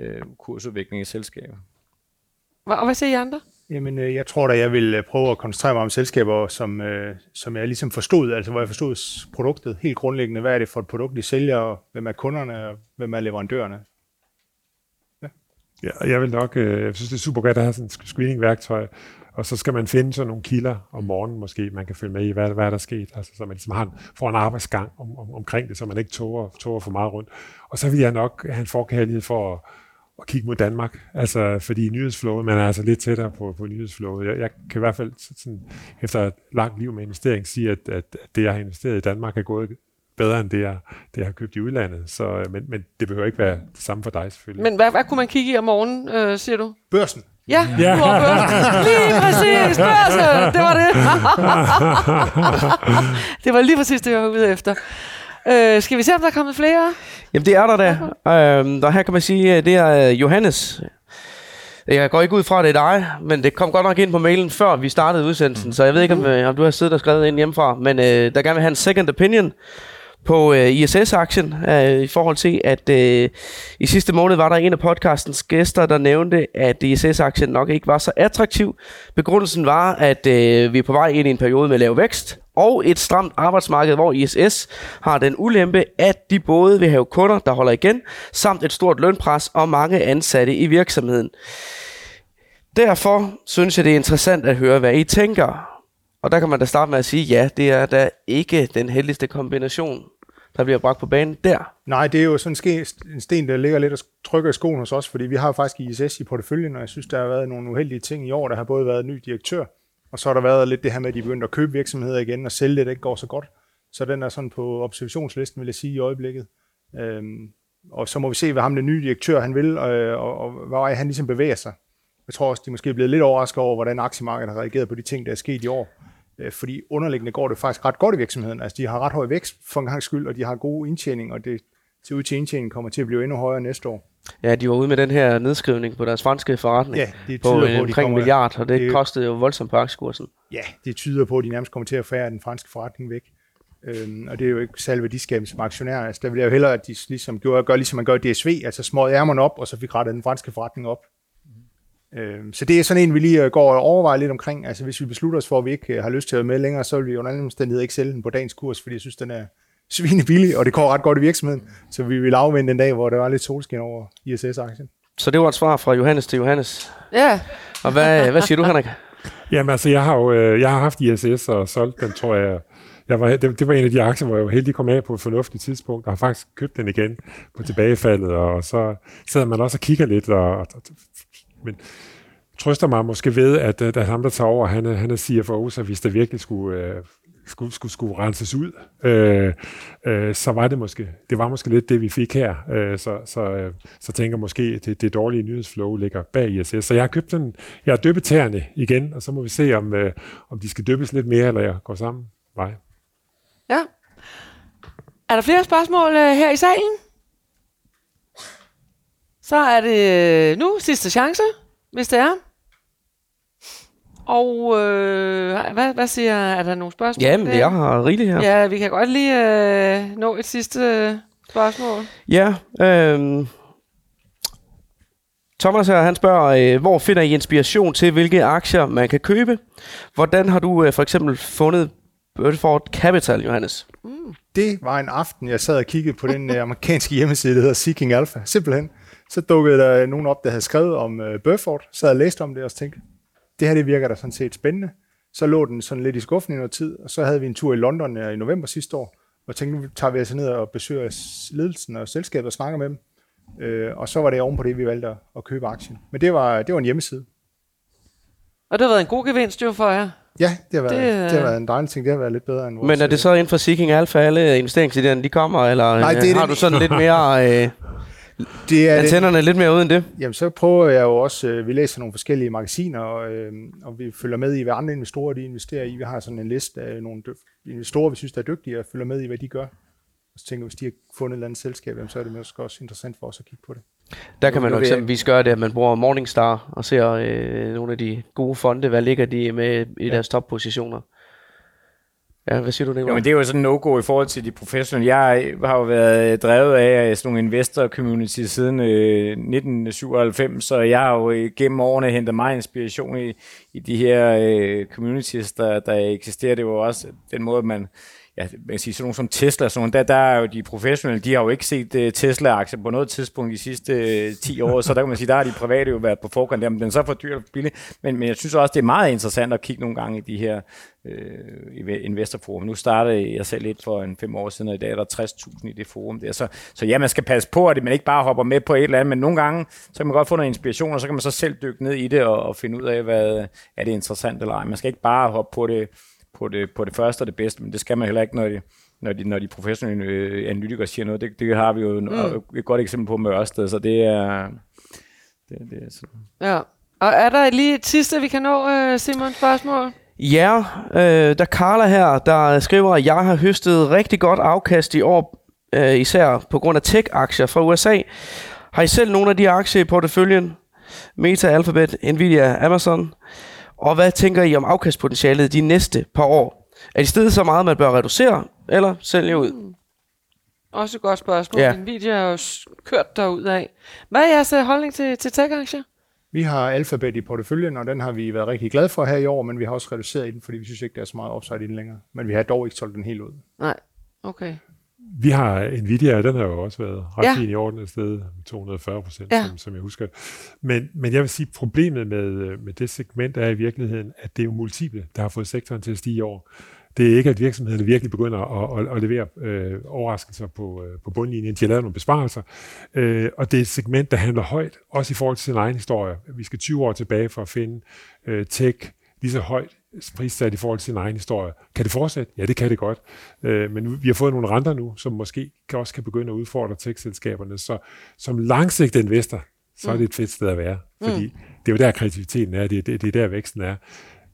øh, kursudvikling i selskaber. Og hvad siger I andre? Jamen, øh, jeg tror da, jeg vil øh, prøve at koncentrere mig om selskaber, som, øh, som jeg ligesom forstod, altså hvor jeg forstod produktet helt grundlæggende. Hvad er det for et produkt, de sælger, og hvem er kunderne, og hvem er leverandørerne? Ja, ja jeg vil nok, øh, jeg synes, det er super godt at have sådan et screening-værktøj, og så skal man finde sådan nogle kilder om morgenen måske, man kan følge med i, hvad, hvad er der sket, altså, så man ligesom har en, får en arbejdsgang om, om, omkring det, så man ikke tårer, tårer for meget rundt. Og så vil jeg nok have en forkærlighed for at, at kigge mod Danmark, altså fordi nyhedsflowet, man er altså lidt tættere på, på nyhedsflowet. Jeg, jeg kan i hvert fald sådan, efter et langt liv med investering sige, at, at det, jeg har investeret i Danmark, er gået bedre end det, jeg, det, jeg har købt i udlandet. Så, men, men det behøver ikke være det samme for dig selvfølgelig. Men hvad, hvad kunne man kigge i om morgenen, øh, siger du? Børsen. Ja, ja. børsen. Lige præcis, børsen. Det var det. *laughs* det var lige præcis det, jeg var ude efter. Øh, skal vi se, om der er kommet flere? Jamen, det er der da. Øhm, der her kan man sige, at det er øh, Johannes. Jeg går ikke ud fra, at det er dig, men det kom godt nok ind på mailen, før vi startede udsendelsen, så jeg ved ikke, om, øh, om du har siddet og skrevet ind hjemmefra, men øh, der gerne vil have en second opinion på øh, ISS-aktien øh, i forhold til, at øh, i sidste måned var der en af podcastens gæster, der nævnte, at ISS-aktien nok ikke var så attraktiv. Begrundelsen var, at øh, vi er på vej ind i en periode med lav vækst, og et stramt arbejdsmarked, hvor ISS har den ulempe, at de både vil have kunder, der holder igen, samt et stort lønpres og mange ansatte i virksomheden. Derfor synes jeg, det er interessant at høre, hvad I tænker. Og der kan man da starte med at sige, ja, det er da ikke den heldigste kombination, der bliver bragt på banen der. Nej, det er jo sådan en sten, der ligger lidt og trykker i skoen hos os, fordi vi har faktisk ISS i porteføljen, og jeg synes, der har været nogle uheldige ting i år. Der har både været ny direktør, og så har der været lidt det her med, at de begyndte at købe virksomheder igen og sælge det, der ikke går så godt. Så den er sådan på observationslisten, vil jeg sige, i øjeblikket. Øhm, og så må vi se, hvad ham den nye direktør han vil, og, og, og hvad han ligesom bevæger sig. Jeg tror også, de måske er blevet lidt overrasket over, hvordan aktiemarkedet har reageret på de ting, der er sket i år. Øh, fordi underliggende går det faktisk ret godt i virksomheden. Altså, de har ret høj vækst for en gang skyld, og de har god indtjening, og det ser ud til, indtjeningen kommer til at blive endnu højere næste år. Ja, de var ude med den her nedskrivning på deres franske forretning ja, det på, på omkring de kommer, milliard, og det, det kostede jo voldsomt på aktiekursen. Ja, det tyder på, at de nærmest kommer til at fære den franske forretning væk. Øhm, og det er jo ikke særlig værdiskabende som aktionær. Altså, der vil jeg jo hellere, at de ligesom gør, gør ligesom man gør i DSV, altså små ærmerne op, og så fik rettet den franske forretning op. Øh, så det er sådan en, vi lige øh, går og overvejer lidt omkring. Altså hvis vi beslutter os for, at vi ikke øh, har lyst til at være med længere, så vil vi under alle omstændigheder ikke sælge den på dagens kurs, fordi jeg synes, den er *laughs* svine billig, og det går ret godt i virksomheden. Så vi vil afvente en dag, hvor der var lidt solskin over ISS-aktien. Så det var et svar fra Johannes til Johannes. Ja. Og hvad, hvad siger du, Henrik? *laughs* Jamen altså, jeg har jo øh, jeg har haft ISS og solgt den, tror jeg, jeg var, det, det var en af de aktier, hvor jeg var heldig kom af på et fornuftigt tidspunkt, og har faktisk købt den igen på tilbagefaldet, og så sidder man også og kigger lidt, og, og men trøster mig måske ved, at, øh, at ham, der tager over, han er, han er CFO, så hvis der virkelig skulle, øh, skulle, skulle, skulle renses ud, øh, øh, så var det måske, det var måske lidt det, vi fik her. Øh, så, så, øh, så tænker måske, det, det dårlige nyhedsflow ligger bag ISS. Så jeg har købt den, jeg har døbet tæerne igen, og så må vi se, om, øh, om de skal døbes lidt mere, eller jeg går sammen vej. Ja. Er der flere spørgsmål øh, her i salen? Så er det øh, nu sidste chance, hvis det er. Og øh, hvad, hvad siger, er der nogle spørgsmål? Jamen, der? jeg har rigeligt her. Ja, vi kan godt lige øh, nå et sidste øh, spørgsmål. Ja, øh, Thomas her, han spørger, øh, hvor finder I inspiration til, hvilke aktier man kan købe? Hvordan har du øh, for eksempel fundet Birdford Capital, Johannes? Det var en aften, jeg sad og kiggede på den øh, amerikanske hjemmeside, der hedder Seeking Alpha. Simpelthen. Så dukkede der nogen op, der havde skrevet om øh, Burford. Så havde jeg læst om det og tænkte, det her det virker da sådan set spændende. Så lå den sådan lidt i skuffen i noget tid, og så havde vi en tur i London øh, i november sidste år, og tænkte, nu tager vi altså ned og besøger ledelsen og selskabet og snakker med dem. Øh, og så var det oven på det, vi valgte at, at købe aktien. Men det var, det var en hjemmeside. Og det har været en god gevinst jo for jer. Ja, det har været, Det, det, øh, det har været en dejlig ting. Det har været lidt bedre end vores... Men er det så inden for Seeking Alpha, alle investeringsidéerne, de kommer, eller Nej, øh, det er har det- du sådan lidt mere... *laughs* Øh, det er det, antennerne lidt mere uden det? Jamen, så prøver jeg jo også, øh, vi læser nogle forskellige magasiner, og, øh, og vi følger med i, hvad andre investorer de investerer i. Vi har sådan en liste af nogle dy- investorer, vi synes, der er dygtige, og følger med i, hvad de gør. Og så tænker vi, hvis de har fundet et eller andet selskab, jamen, så er det måske også interessant for os at kigge på det. Der kan man jo eksempelvis gøre det, at man bruger Morningstar og ser øh, nogle af de gode fonde, hvad ligger de med i deres toppositioner. Ja, hvad siger du, Jo, men det er jo sådan en no-go i forhold til de professionelle. Jeg øh, har jo været øh, drevet af øh, sådan nogle investor community siden øh, 1997, så jeg har jo gennem årene hentet meget inspiration i, i de her øh, communities, der, der eksisterer. Det var også den måde, man ja, man kan sige, sådan nogle som Tesla, sådan nogle, der, der er jo de professionelle, de har jo ikke set uh, Tesla-aktier på noget tidspunkt de sidste øh, uh, 10 år, så der kan man sige, der har de private jo været på forkant, jamen den er så for dyr og for billig, men, men jeg synes også, det er meget interessant at kigge nogle gange i de her uh, investorforum. Nu startede jeg selv lidt for en fem år siden, og i dag er der 60.000 i det forum der, så, så ja, man skal passe på, at man ikke bare hopper med på et eller andet, men nogle gange, så kan man godt få noget inspiration, og så kan man så selv dykke ned i det og, og finde ud af, hvad er det interessant eller ej. Man skal ikke bare hoppe på det på det, på det første og det bedste, men det skal man heller ikke, når de, når de, når de professionelle øh, analytikere siger noget. Det, det har vi jo mm. et godt eksempel på med Ørsted, så det er... Det, det er sådan. Ja. Og er der lige et sidste, vi kan nå, øh, Simon, spørgsmål? Ja, øh, der er Carla her, der skriver, at jeg har høstet rigtig godt afkast i år, øh, især på grund af tech-aktier fra USA. Har I selv nogle af de aktier i porteføljen? Meta, Alphabet, Nvidia, Amazon? Og hvad tænker I om afkastpotentialet de næste par år? Er det stedet så meget, man bør reducere, eller sælge ud? Også et godt spørgsmål. Ja. Nvidia er jo kørt derud af. Hvad er jeres øh, holdning til, til tech-aktier? Vi har Alphabet i porteføljen, og den har vi været rigtig glade for her i år, men vi har også reduceret i den, fordi vi synes ikke, der er så meget upside i den længere. Men vi har dog ikke solgt den helt ud. Nej, okay. Vi har Nvidia, den har jo også været ret Ja. fin i orden et sted, 240 procent, Ja. som, som jeg husker. Men, men jeg vil sige, problemet med, med det segment er i virkeligheden, at det er jo multiple, der har fået sektoren til at stige i år. Det er ikke, at virksomhederne virkelig begynder at, at, at levere øh, overraskelser på, øh, på bundlinjen. De har lavet nogle besparelser, øh, og det er et segment, der handler højt, også i forhold til sin egen historie. Vi skal 20 år tilbage for at finde øh, tech lige så højt prissat i forhold til sin egen historie. Kan det fortsætte? Ja, det kan det godt. Øh, men nu, vi har fået nogle renter nu, som måske kan også kan begynde at udfordre tech-selskaberne. Så som langsigtet investor, så er det et fedt sted at være. Fordi mm. det er jo der, kreativiteten er. Det er, det, det er der, væksten er.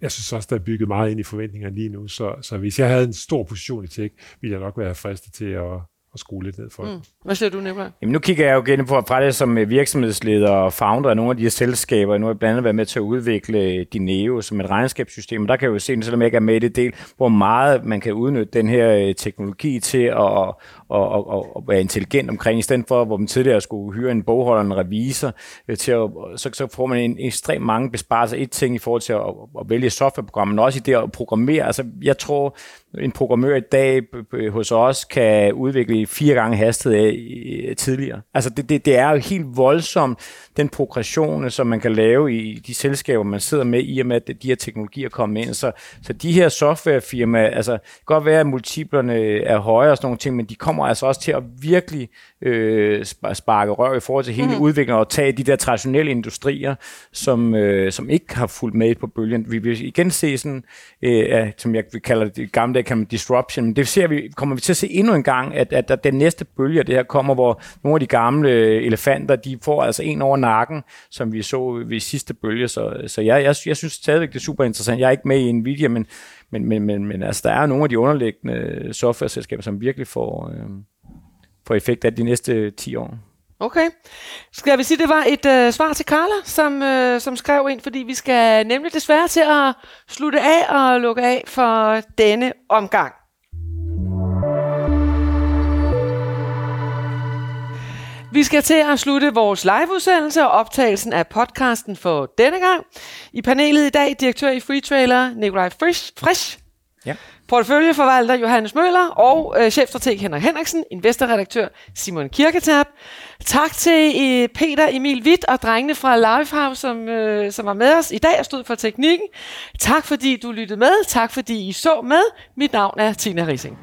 Jeg synes også, der er bygget meget ind i forventningerne lige nu. Så, så hvis jeg havde en stor position i tech, ville jeg nok være fristet til at, at skrue lidt ned for mm. Hvad siger du, Nicolaj? Jamen nu kigger jeg jo igen på fra det som øh, virksomhedsleder og founder af nogle af de her selskaber. Nu har jeg blandt andet været med til at udvikle Dineo som et regnskabssystem. Og der kan jeg jo se, selvom jeg ikke er med i det del, hvor meget man kan udnytte den her øh, teknologi til at, og, og, og, at være intelligent omkring. I stedet for, hvor man tidligere skulle hyre en bogholder, en revisor, øh, til at, så, så får man en ekstremt mange besparelser. Et ting i forhold til at, at vælge softwareprogrammer, men også i det at programmere. Altså jeg tror, en programmør i dag hos os kan udvikle fire gange hastighed af tidligere. Altså det, det, det er jo helt voldsomt, den progression, øh, som man kan lave i de selskaber, man sidder med, i og med, at de her teknologier kommer ind. Så, så de her softwarefirmaer, altså det kan godt være, at multiplerne er højere og sådan nogle ting, men de kommer altså også til at virkelig øh, sparke rør i forhold til hele mm. udviklingen og tage de der traditionelle industrier, som, øh, som ikke har fulgt med på bølgen. Vi vil igen se sådan, øh, som jeg vil kalde det gamle dage, kan man disruption, men det ser vi, kommer vi til at se endnu en gang, at, at, at den næste bølge det her kommer, hvor nogle af de gamle elefanter, de får altså en over nakken, som vi så ved sidste bølge. Så, så jeg, jeg, jeg synes stadigvæk, det er super interessant. Jeg er ikke med i Nvidia, men, men, men, men, men altså, der er nogle af de underliggende software-selskaber, som virkelig får, øh, får effekt af de næste 10 år. Okay. Skal vi sige, det var et øh, svar til Carla, som, øh, som skrev ind, fordi vi skal nemlig desværre til at slutte af og lukke af for denne omgang. Vi skal til at slutte vores liveudsendelse og optagelsen af podcasten for denne gang. I panelet i dag, direktør i Freetrailer, Nikolaj Frisch, Frisch Ja. porteføljeforvalter Johannes Møller og øh, chefstrateg Henrik Henriksen, investorredaktør Simon Kirketab. Tak til øh, Peter Emil Witt og drengene fra Livehouse, som, øh, som var med os i dag og stod for teknikken. Tak fordi du lyttede med. Tak fordi I så med. Mit navn er Tina Rising.